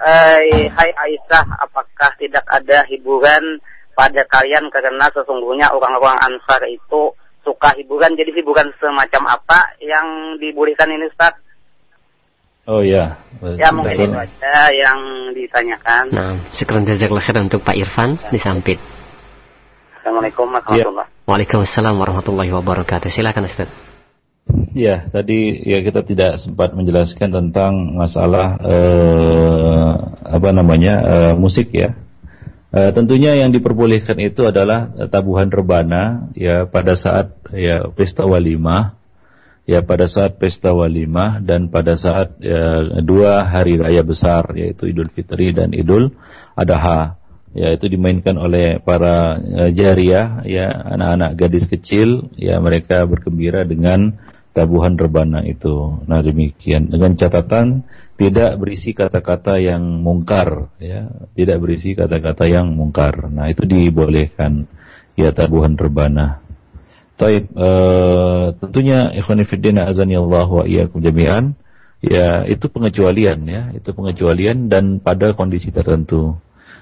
eh, Hai Aisyah, apakah tidak ada hiburan pada kalian karena sesungguhnya orang-orang Ansar itu suka hiburan. Jadi hiburan semacam apa yang dibolehkan ini Ustaz? Oh iya. Ya mungkin itu aja yang ditanyakan. Nah, sekarang jazakallah khairan untuk Pak Irfan disampit. Assalamualaikum warahmatullahi wabarakatuh. Waalaikumsalam warahmatullahi wabarakatuh. Silakan Ustaz. Ya, tadi ya kita tidak sempat menjelaskan tentang masalah eh, apa namanya eh, musik ya. Eh, tentunya yang diperbolehkan itu adalah tabuhan rebana ya pada saat ya pesta walimah ya pada saat pesta walimah dan pada saat ya, dua hari raya besar yaitu Idul Fitri dan Idul Adha. Ya itu dimainkan oleh para uh, jariah ya anak-anak gadis kecil. Ya mereka bergembira dengan tabuhan rebana itu. Nah demikian. Dengan catatan tidak berisi kata-kata yang mungkar ya. Tidak berisi kata-kata yang mungkar. Nah itu dibolehkan ya tabuhan rebana Taib, uh, tentunya ikhwanifiddin azani Allah wa iyyakum jami'an. Ya itu pengecualian ya. Itu pengecualian dan pada kondisi tertentu.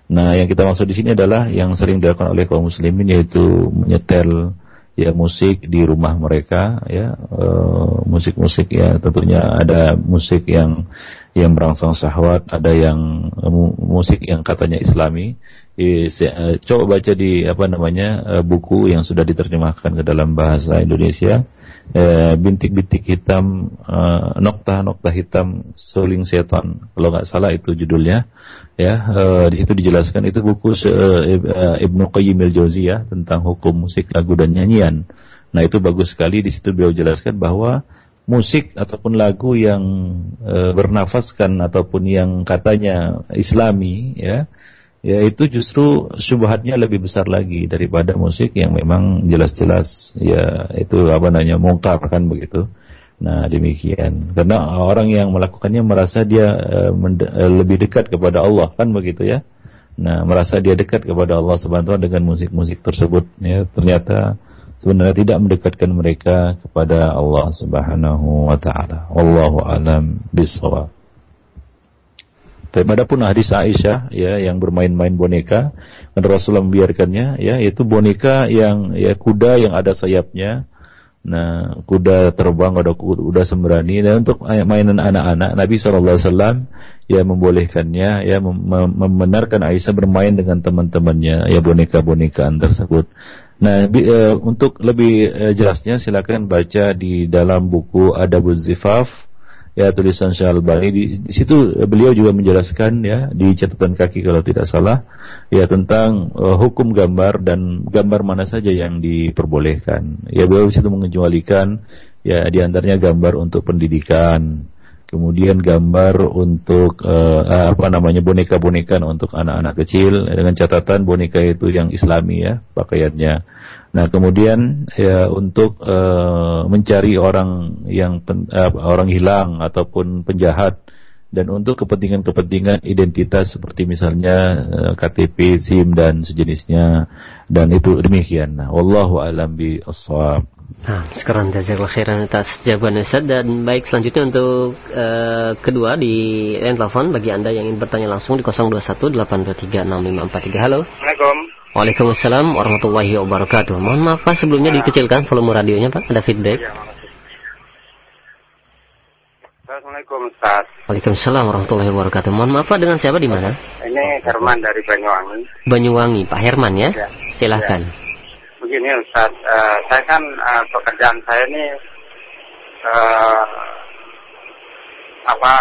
Nah, yang kita maksud di sini adalah yang sering dilakukan oleh kaum muslimin yaitu menyetel ya musik di rumah mereka ya. Eh, musik-musik ya tentunya ada musik yang yang merangsang syahwat, ada yang uh, musik yang katanya islami. Uh, coba baca di apa namanya uh, buku yang sudah diterjemahkan ke dalam bahasa Indonesia bintik-bintik hitam nokta-nokta hitam suling setan. Kalau nggak salah itu judulnya ya. Di situ dijelaskan itu buku Ibnu Qayyim al-Jauziyah tentang hukum musik lagu dan nyanyian. Nah, itu bagus sekali. Di situ beliau jelaskan bahwa musik ataupun lagu yang bernafaskan ataupun yang katanya islami ya ya itu justru syubhatnya lebih besar lagi daripada musik yang memang jelas-jelas ya itu apa namanya mungkar kan begitu. Nah demikian karena orang yang melakukannya merasa dia uh, lebih dekat kepada Allah kan begitu ya. Nah merasa dia dekat kepada Allah Subhanahu dengan musik-musik tersebut ya ternyata sebenarnya tidak mendekatkan mereka kepada Allah Subhanahu wa taala. Wallahu alam bisawab. Tapi adapun hadis Aisyah ya yang bermain-main boneka dan Rasulullah membiarkannya ya itu boneka yang ya kuda yang ada sayapnya Nah, kuda terbang, ada kuda sembrani. Dan untuk mainan anak-anak, Nabi SAW ya membolehkannya, ya membenarkan Aisyah bermain dengan teman-temannya, ya boneka-bonekaan tersebut. Nah, e, untuk lebih e, jelasnya silakan baca di dalam buku Adabuz Zifaf ya tulisan Syalbani di, di situ beliau juga menjelaskan ya di catatan kaki kalau tidak salah ya tentang uh, hukum gambar dan gambar mana saja yang diperbolehkan. Ya beliau di situ mengecualikan ya di antaranya gambar untuk pendidikan, kemudian gambar untuk uh, apa namanya boneka-boneka untuk anak-anak kecil dengan catatan boneka itu yang islami ya pakaiannya. Nah, kemudian ya untuk uh, mencari orang yang pen, uh, orang hilang ataupun penjahat dan untuk kepentingan-kepentingan identitas seperti misalnya eh, KTP, SIM dan sejenisnya dan itu demikian. Nah, wallahu alam bi ashab. Nah, sekarang jazakallahu khairan atas jawaban Ustaz dan baik selanjutnya untuk uh, kedua di line telepon bagi Anda yang ingin bertanya langsung di 021 823 6543. Halo. Assalamualaikum. Waalaikumsalam warahmatullahi wabarakatuh. Mohon maaf Pak sebelumnya dikecilkan volume radionya Pak, ada feedback. Ya, Assalamualaikum Ustaz. Waalaikumsalam warahmatullahi wabarakatuh. Mohon maaf Pak dengan siapa di mana? Ini Herman dari Banyuwangi. Banyuwangi, Pak Herman ya. ya. Silahkan. Ya. Begini Ustaz, uh, saya kan uh, pekerjaan saya ini uh, apa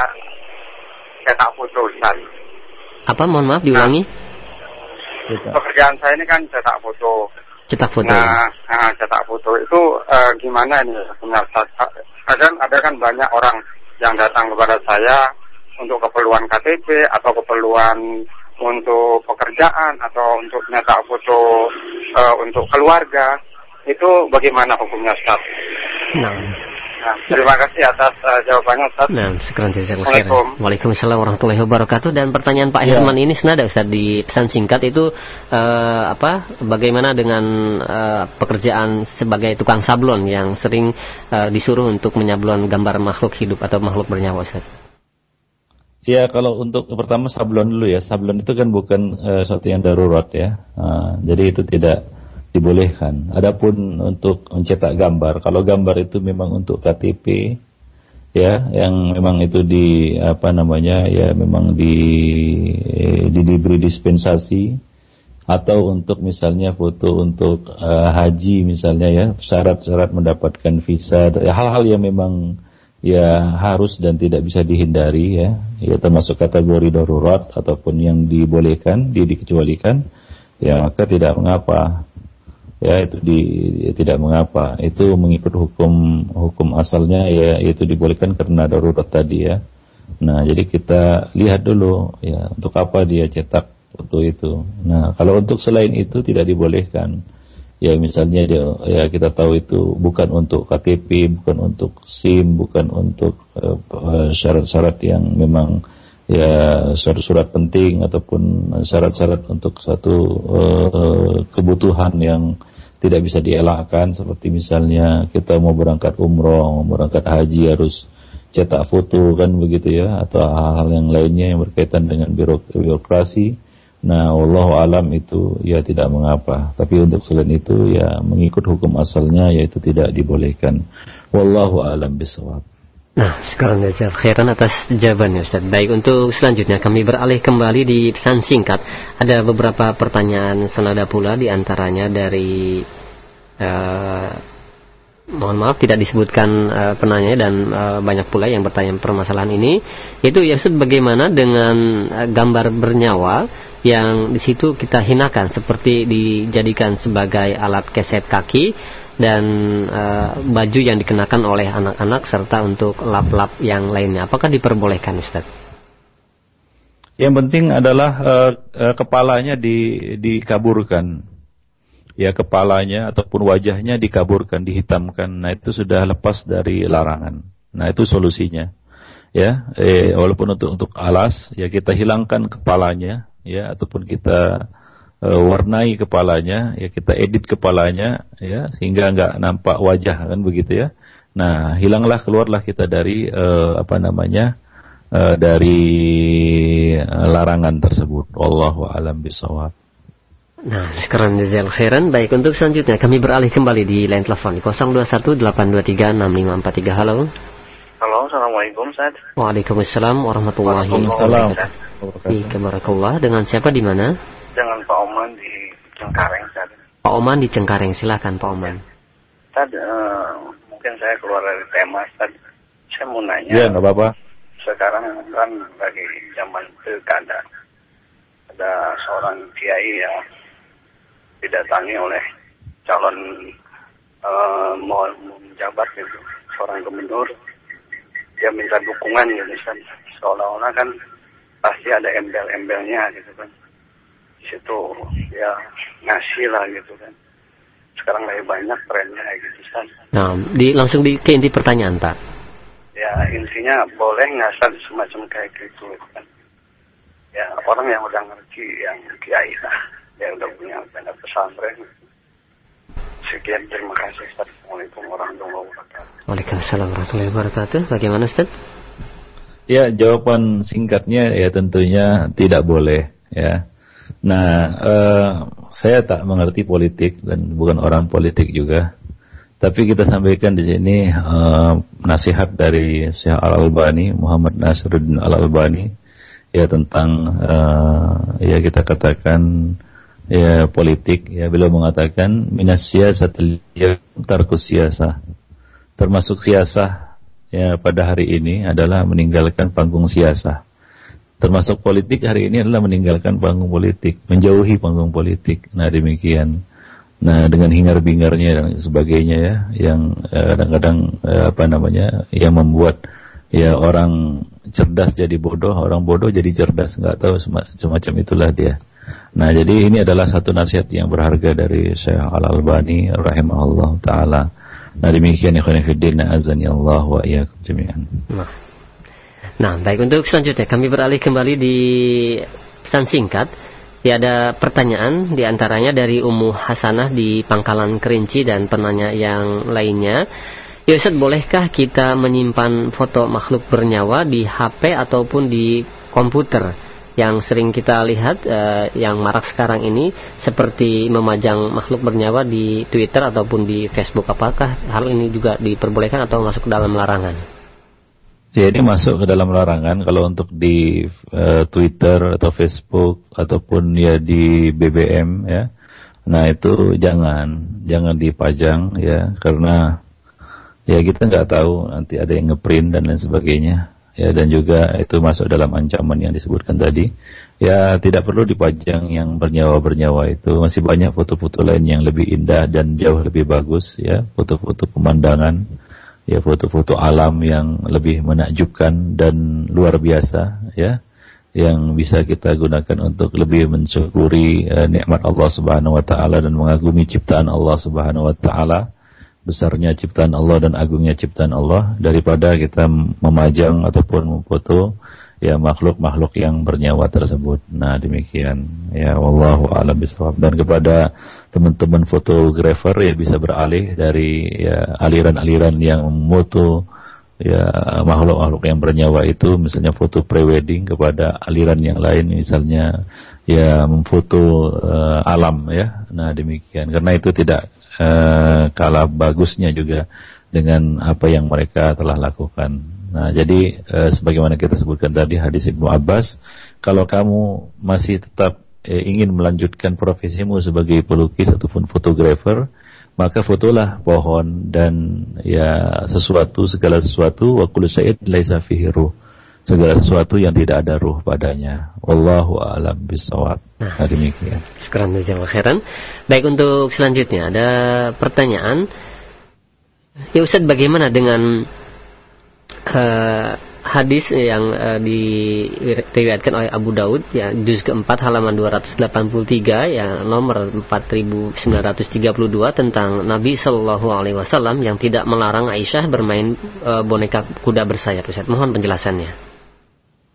cetak foto Ustaz. Apa mohon maaf diulangi? Nah. Pekerjaan saya ini kan cetak foto. Cetak foto. Nah, nah cetak foto itu uh, gimana ini punya kadang ada kan banyak orang yang datang kepada saya untuk keperluan KTP atau keperluan untuk pekerjaan atau untuk nyetak foto uh, untuk keluarga itu bagaimana hukumnya Ustaz? Nah, Nah, terima kasih atas uh, jawabannya Ustaz. Nah, sekarang Waalaikumsalam. Waalaikumsalam warahmatullahi wabarakatuh dan pertanyaan Pak ya. Herman ini senada Ustaz di pesan singkat itu uh, apa bagaimana dengan uh, pekerjaan sebagai tukang sablon yang sering uh, disuruh untuk menyablon gambar makhluk hidup atau makhluk bernyawa Ustaz? Ya kalau untuk pertama sablon dulu ya sablon itu kan bukan uh, suatu yang darurat ya uh, jadi itu tidak dibolehkan. Adapun untuk mencetak gambar, kalau gambar itu memang untuk KTP ya yang memang itu di apa namanya ya memang di eh, di diberi dispensasi atau untuk misalnya foto untuk uh, haji misalnya ya syarat-syarat mendapatkan visa ya, hal-hal yang memang ya harus dan tidak bisa dihindari ya ya termasuk kategori darurat ataupun yang dibolehkan di dikecualikan ya maka tidak mengapa ya itu di ya, tidak mengapa. Itu mengikut hukum hukum asalnya ya itu dibolehkan karena darurat tadi ya. Nah jadi kita lihat dulu ya untuk apa dia cetak foto itu. Nah kalau untuk selain itu tidak dibolehkan. Ya misalnya dia ya kita tahu itu bukan untuk KTP bukan untuk SIM bukan untuk eh, syarat-syarat uh, yang memang ya surat-surat penting ataupun syarat-syarat untuk satu uh, kebutuhan yang tidak bisa dielakkan seperti misalnya kita mau berangkat umroh, mau berangkat haji harus cetak foto kan begitu ya atau hal-hal yang lainnya yang berkaitan dengan birokrasi. Nah, Allah alam itu ya tidak mengapa. Tapi untuk selain itu ya mengikut hukum asalnya yaitu tidak dibolehkan. Wallahu alam bisawab. Nah, sekarang jazak khairan atas jawabannya Ustaz. Baik, untuk selanjutnya kami beralih kembali di pesan singkat. Ada beberapa pertanyaan senada pula di antaranya dari uh, mohon maaf tidak disebutkan uh, penanya dan uh, banyak pula yang bertanya permasalahan ini. Itu ya Ustaz bagaimana dengan uh, gambar bernyawa yang di situ kita hinakan seperti dijadikan sebagai alat keset kaki dan uh, baju yang dikenakan oleh anak-anak serta untuk lap-lap yang lainnya. Apakah diperbolehkan Ustaz? Yang penting adalah uh, uh, kepalanya di, dikaburkan. Ya kepalanya ataupun wajahnya dikaburkan, dihitamkan. Nah itu sudah lepas dari larangan. Nah itu solusinya. Ya, eh, walaupun untuk untuk alas, ya kita hilangkan kepalanya, ya ataupun kita uh, warnai kepalanya, ya kita edit kepalanya, ya sehingga nggak nampak wajah kan begitu ya. Nah, hilanglah keluarlah kita dari uh, apa namanya uh, dari larangan tersebut. Allahu alam bisawab. Nah, sekarang Jazal Khairan. Baik, untuk selanjutnya kami beralih kembali di line telepon 0218236543. Halo. Halo, Assalamualaikum, Ustaz. Waalaikumsalam warahmatullahi wabarakatuh. Waalaikumsalam. Dengan siapa di mana? Dengan Pak Oman di Cengkareng saat Pak Oman di Cengkareng, silakan Pak Oman. Tad, uh, mungkin saya keluar dari tema, Tad. Saya mau nanya. Iya, nggak apa-apa. Sekarang kan lagi zaman pilkada. Ada seorang kiai yang didatangi oleh calon uh, mau menjabat gitu, seorang gubernur. Dia minta dukungan gitu, Seolah-olah kan pasti ada embel-embelnya gitu kan situ ya ngasih lah gitu kan. Sekarang lebih banyak trennya kayak gitu kan nah di langsung di ke inti pertanyaan pak. Ya intinya boleh ngasal semacam kayak gitu kan ya orang yang udah ngerti yang kiai lah yang udah punya banyak pesantren. Sekian terima kasih Assalamualaikum warahmatullahi wabarakatuh. Waalaikumsalam warahmatullahi wabarakatuh. Bagaimana Ustaz? Ya jawaban singkatnya ya tentunya tidak boleh ya Nah, uh, saya tak mengerti politik dan bukan orang politik juga. Tapi kita sampaikan di sini uh, nasihat dari Syekh Al Albani, Muhammad Nasruddin Al Albani, ya tentang uh, ya kita katakan ya politik. Ya beliau mengatakan minas siyasatil tarkus siasa. Termasuk siasah ya pada hari ini adalah meninggalkan panggung siasah termasuk politik hari ini adalah meninggalkan panggung politik, menjauhi panggung politik. Nah demikian. Nah dengan hingar-bingarnya dan sebagainya ya, yang eh, kadang-kadang eh, apa namanya, yang membuat ya orang cerdas jadi bodoh, orang bodoh jadi cerdas, nggak tahu semacam itulah dia. Nah jadi ini adalah satu nasihat yang berharga dari Syekh Al Albani rahimahullah taala. Nah demikian ikhwan fillah azan ya Allah wa iyyakum jami'an. Nah. Nah, baik untuk selanjutnya kami beralih kembali di pesan singkat. Ya ada pertanyaan di antaranya dari Ummu Hasanah di Pangkalan Kerinci dan penanya yang lainnya. Ya Ustaz, bolehkah kita menyimpan foto makhluk bernyawa di HP ataupun di komputer? Yang sering kita lihat uh, yang marak sekarang ini seperti memajang makhluk bernyawa di Twitter ataupun di Facebook. Apakah hal ini juga diperbolehkan atau masuk ke dalam larangan? Ya ini masuk ke dalam larangan. Kalau untuk di uh, Twitter atau Facebook ataupun ya di BBM ya. Nah itu jangan. Jangan dipajang ya. Karena ya kita nggak tahu nanti ada yang ngeprint dan lain sebagainya. Ya dan juga itu masuk dalam ancaman yang disebutkan tadi. Ya tidak perlu dipajang yang bernyawa bernyawa itu. Masih banyak foto-foto lain yang lebih indah dan jauh lebih bagus ya. Foto-foto pemandangan ya foto-foto alam yang lebih menakjubkan dan luar biasa ya yang bisa kita gunakan untuk lebih mensyukuri uh, nikmat Allah Subhanahu wa taala dan mengagumi ciptaan Allah Subhanahu wa taala besarnya ciptaan Allah dan agungnya ciptaan Allah daripada kita memajang ataupun memfoto ya makhluk-makhluk yang bernyawa tersebut. Nah, demikian. Ya wallahu a'lam bishawab. Dan kepada teman-teman fotografer ya bisa beralih dari ya aliran-aliran yang moto ya makhluk-makhluk yang bernyawa itu misalnya foto prewedding kepada aliran yang lain misalnya ya memfoto uh, alam ya. Nah, demikian. Karena itu tidak uh, kalah bagusnya juga dengan apa yang mereka telah lakukan. Nah, jadi e, sebagaimana kita sebutkan tadi hadis Ibnu Abbas, kalau kamu masih tetap e, ingin melanjutkan profesimu sebagai pelukis ataupun fotografer, maka fotolah pohon dan ya sesuatu segala sesuatu wa kullu syai'in laisa fihi ruh. Segala sesuatu yang tidak ada ruh padanya. Wallahu a'lam bishawab. Nah, demikian. Sekarang khairan. Baik untuk selanjutnya ada pertanyaan. Ya Ustaz bagaimana dengan uh, hadis yang uh, diriwayatkan oleh Abu Daud ya juz keempat halaman 283 ya nomor 4932 tentang Nabi Shallallahu alaihi wasallam yang tidak melarang Aisyah bermain uh, boneka kuda bersayap Ustaz. Mohon penjelasannya.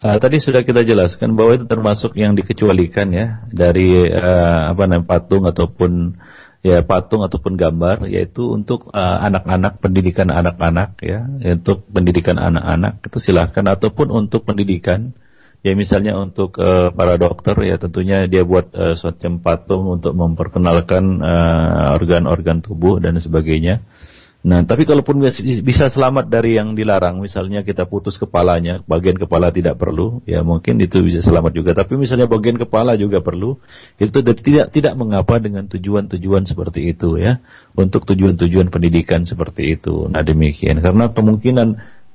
Uh, tadi sudah kita jelaskan bahwa itu termasuk yang dikecualikan ya dari uh, apa namanya patung ataupun ya patung ataupun gambar yaitu untuk uh, anak-anak uh, pendidikan anak-anak ya. Untuk pendidikan anak-anak itu silahkan. Ataupun untuk pendidikan ya misalnya untuk uh, para dokter ya tentunya dia buat uh, suatu patung untuk memperkenalkan organ-organ uh, tubuh dan sebagainya Nah, tapi kalaupun bisa selamat dari yang dilarang, misalnya kita putus kepalanya, bagian kepala tidak perlu, ya mungkin itu bisa selamat juga. Tapi misalnya bagian kepala juga perlu, itu tidak tidak mengapa dengan tujuan-tujuan seperti itu ya, untuk tujuan-tujuan pendidikan seperti itu. Nah demikian, karena kemungkinan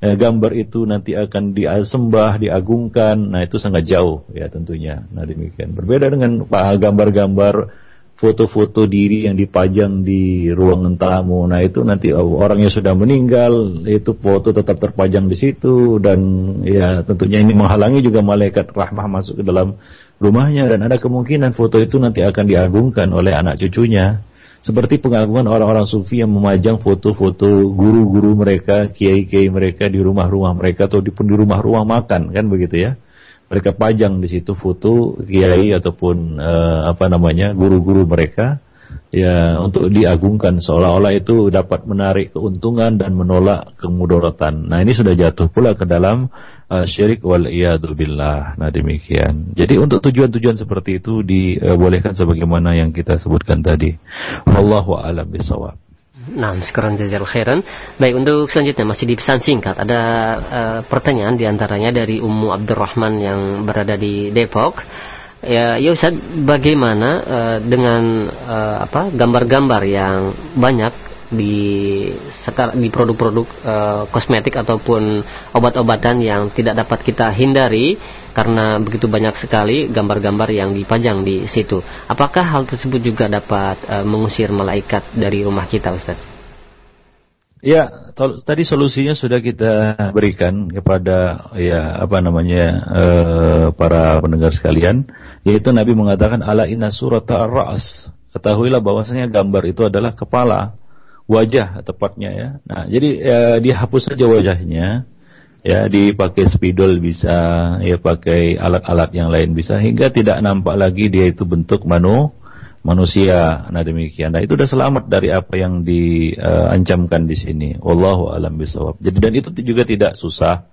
eh, gambar itu nanti akan disembah, diagungkan, nah itu sangat jauh ya tentunya. Nah demikian. Berbeda dengan gambar-gambar foto-foto diri yang dipajang di ruangan tamu. Nah itu nanti orangnya sudah meninggal, itu foto tetap terpajang di situ dan ya tentunya ini menghalangi juga malaikat rahmah masuk ke dalam rumahnya dan ada kemungkinan foto itu nanti akan diagungkan oleh anak cucunya. Seperti pengagungan orang-orang sufi yang memajang foto-foto guru-guru mereka, kiai-kiai mereka di rumah-rumah mereka atau di di rumah-rumah makan kan begitu ya mereka pajang di situ foto kiai ataupun uh, apa namanya guru-guru mereka ya untuk diagungkan seolah-olah itu dapat menarik keuntungan dan menolak kemudorotan. Nah ini sudah jatuh pula ke dalam uh, syirik wal billah. Nah demikian. Jadi untuk tujuan-tujuan seperti itu dibolehkan sebagaimana yang kita sebutkan tadi. Wallahu a'lam bishawab. Nah, sekarang jazal khairan. Baik, untuk selanjutnya masih di pesan singkat. Ada uh, pertanyaan di antaranya dari Ummu Abdurrahman yang berada di Depok. Ya, ya Ustaz, bagaimana uh, dengan uh, apa gambar-gambar yang banyak di di produk-produk uh, kosmetik ataupun obat-obatan yang tidak dapat kita hindari karena begitu banyak sekali gambar-gambar yang dipajang di situ. Apakah hal tersebut juga dapat uh, mengusir malaikat dari rumah kita, Ustaz? Ya, tadi solusinya sudah kita berikan kepada ya apa namanya uh, para pendengar sekalian, yaitu Nabi mengatakan ala inna surata ar-ra's. Ketahuilah bahwasanya gambar itu adalah kepala wajah tepatnya ya. Nah, jadi ya, dihapus saja wajahnya, ya dipakai spidol bisa, ya pakai alat-alat yang lain bisa hingga tidak nampak lagi dia itu bentuk manu manusia. Nah demikian. Nah itu sudah selamat dari apa yang diancamkan uh, di sini. Wallahu alam bisawab. Jadi dan itu juga tidak susah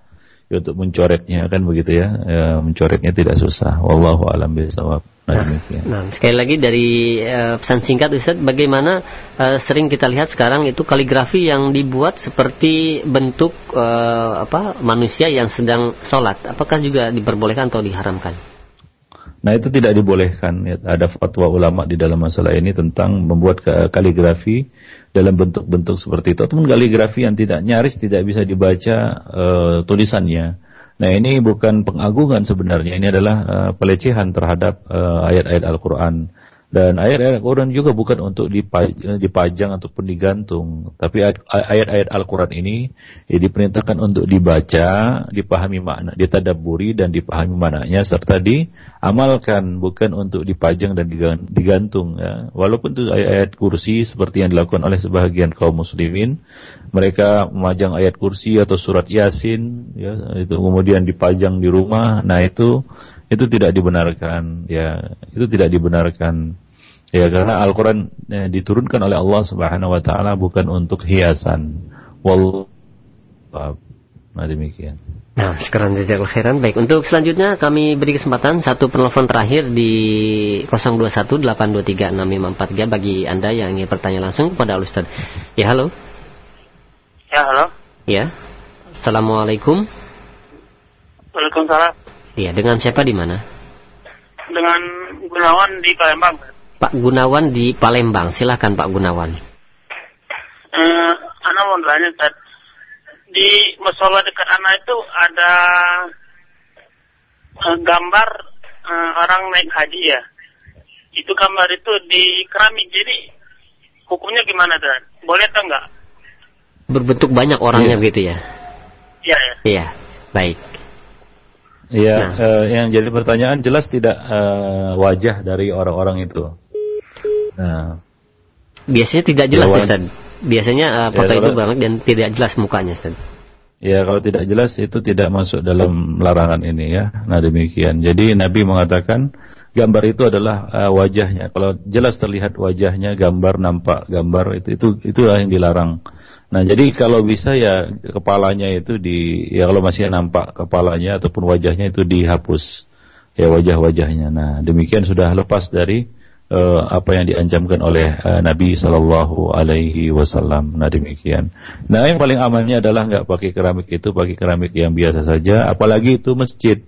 untuk mencoretnya kan begitu ya. ya mencoretnya tidak susah. Wallahu alam bisawab. Nah, nah, nah, sekali lagi dari uh, pesan singkat Ustaz, bagaimana uh, sering kita lihat sekarang itu kaligrafi yang dibuat seperti bentuk uh, apa manusia yang sedang sholat. Apakah juga diperbolehkan atau diharamkan? Nah itu tidak dibolehkan. Ya, ada fatwa ulama di dalam masalah ini tentang membuat kaligrafi dalam bentuk-bentuk seperti itu. Ataupun kaligrafi yang tidak nyaris tidak bisa dibaca uh, tulisannya. Nah ini bukan pengagungan sebenarnya, ini adalah uh, pelecehan terhadap uh, ayat-ayat Al-Quran. Dan ayat-ayat Al-Quran juga bukan untuk dipajang ataupun digantung. Tapi ayat-ayat Al-Quran ini ya, diperintahkan untuk dibaca, dipahami makna, ditadaburi dan dipahami maknanya serta diamalkan. Bukan untuk dipajang dan digantung. Ya. Walaupun itu ayat-ayat kursi seperti yang dilakukan oleh sebagian kaum muslimin. Mereka memajang ayat kursi atau surat yasin. Ya, itu kemudian dipajang di rumah. Nah itu itu tidak dibenarkan ya itu tidak dibenarkan ya karena Al-Qur'an ya, diturunkan oleh Allah Subhanahu wa taala bukan untuk hiasan wal nah demikian Nah, sekarang jazakallahu khairan. Baik, untuk selanjutnya kami beri kesempatan satu penelpon terakhir di 0218236543 bagi Anda yang ingin bertanya langsung kepada Ustaz. Ya, halo. Ya, halo. Ya. Assalamualaikum. Waalaikumsalam. Iya, dengan siapa di mana? Dengan Gunawan di Palembang. Pak Gunawan di Palembang. Silakan Pak Gunawan. Eh, Ana mau tanya, Tad. Di musola dekat Ana itu ada eh, gambar eh, orang naik haji ya. Itu gambar itu di keramik. Jadi hukumnya gimana, Tad? Boleh atau enggak? Berbentuk banyak orangnya yeah. begitu ya? Iya, ya. Iya, baik. Iya, nah. uh, yang jadi pertanyaan jelas tidak uh, wajah dari orang-orang itu. Nah, biasanya tidak jelas ya, Ustaz. Biasanya uh, foto ya, itu banget dan tidak jelas mukanya Ustaz. Ya, kalau tidak jelas itu tidak masuk dalam larangan ini ya. Nah, demikian. Jadi Nabi mengatakan gambar itu adalah uh, wajahnya. Kalau jelas terlihat wajahnya, gambar nampak gambar itu itu itulah yang dilarang. Nah, jadi kalau bisa ya kepalanya itu di ya kalau masih nampak kepalanya ataupun wajahnya itu dihapus ya wajah-wajahnya. Nah, demikian sudah lepas dari uh, apa yang diancamkan oleh uh, Nabi Shallallahu Alaihi Wasallam. Nah, demikian. Nah, yang paling amannya adalah nggak pakai keramik itu, pakai keramik yang biasa saja. Apalagi itu masjid.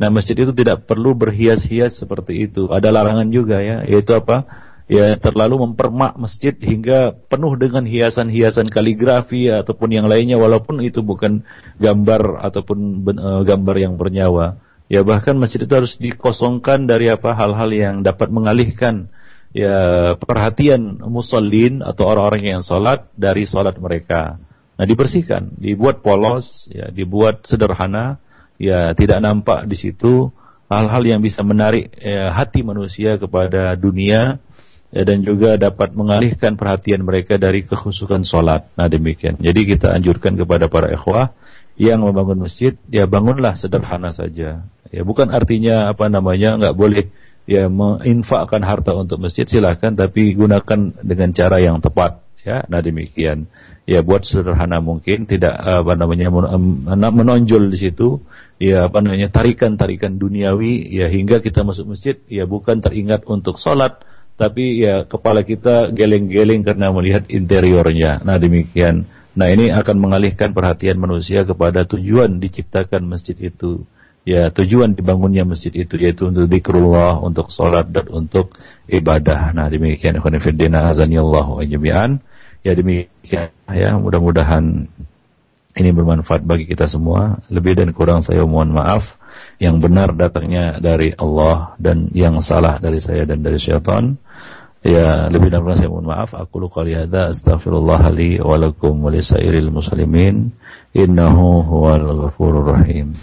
Nah, masjid itu tidak perlu berhias-hias seperti itu. Ada larangan juga ya, yaitu apa? Ya terlalu mempermak masjid hingga penuh dengan hiasan-hiasan kaligrafi ataupun yang lainnya walaupun itu bukan gambar ataupun uh, gambar yang bernyawa. Ya bahkan masjid itu harus dikosongkan dari apa hal-hal yang dapat mengalihkan ya perhatian musallin atau orang-orang yang sholat dari sholat mereka. Nah dibersihkan, dibuat polos, ya dibuat sederhana, ya tidak nampak di situ hal-hal yang bisa menarik ya, hati manusia kepada dunia ya, dan juga dapat mengalihkan perhatian mereka dari kekhusukan sholat. Nah demikian. Jadi kita anjurkan kepada para ikhwah yang membangun masjid, ya bangunlah sederhana saja. Ya bukan artinya apa namanya nggak boleh ya menginfakkan harta untuk masjid silahkan, tapi gunakan dengan cara yang tepat. Ya, nah demikian. Ya buat sederhana mungkin, tidak apa namanya menonjol di situ. Ya apa namanya tarikan-tarikan duniawi. Ya hingga kita masuk masjid, ya bukan teringat untuk sholat, tapi ya kepala kita geleng-geleng karena melihat interiornya. Nah demikian. Nah ini akan mengalihkan perhatian manusia kepada tujuan diciptakan masjid itu. Ya tujuan dibangunnya masjid itu yaitu untuk zikrullah, untuk sholat dan untuk ibadah. Nah demikian. Ya demikian ya mudah-mudahan ini bermanfaat bagi kita semua. Lebih dan kurang saya mohon maaf yang benar datangnya dari Allah dan yang salah dari saya dan dari syaitan. Ya, lebih dan kurang saya mohon maaf. Aku luka lihada astaghfirullah li wa lakum wa lisairil muslimin. Innahu huwal ghafurur rahim.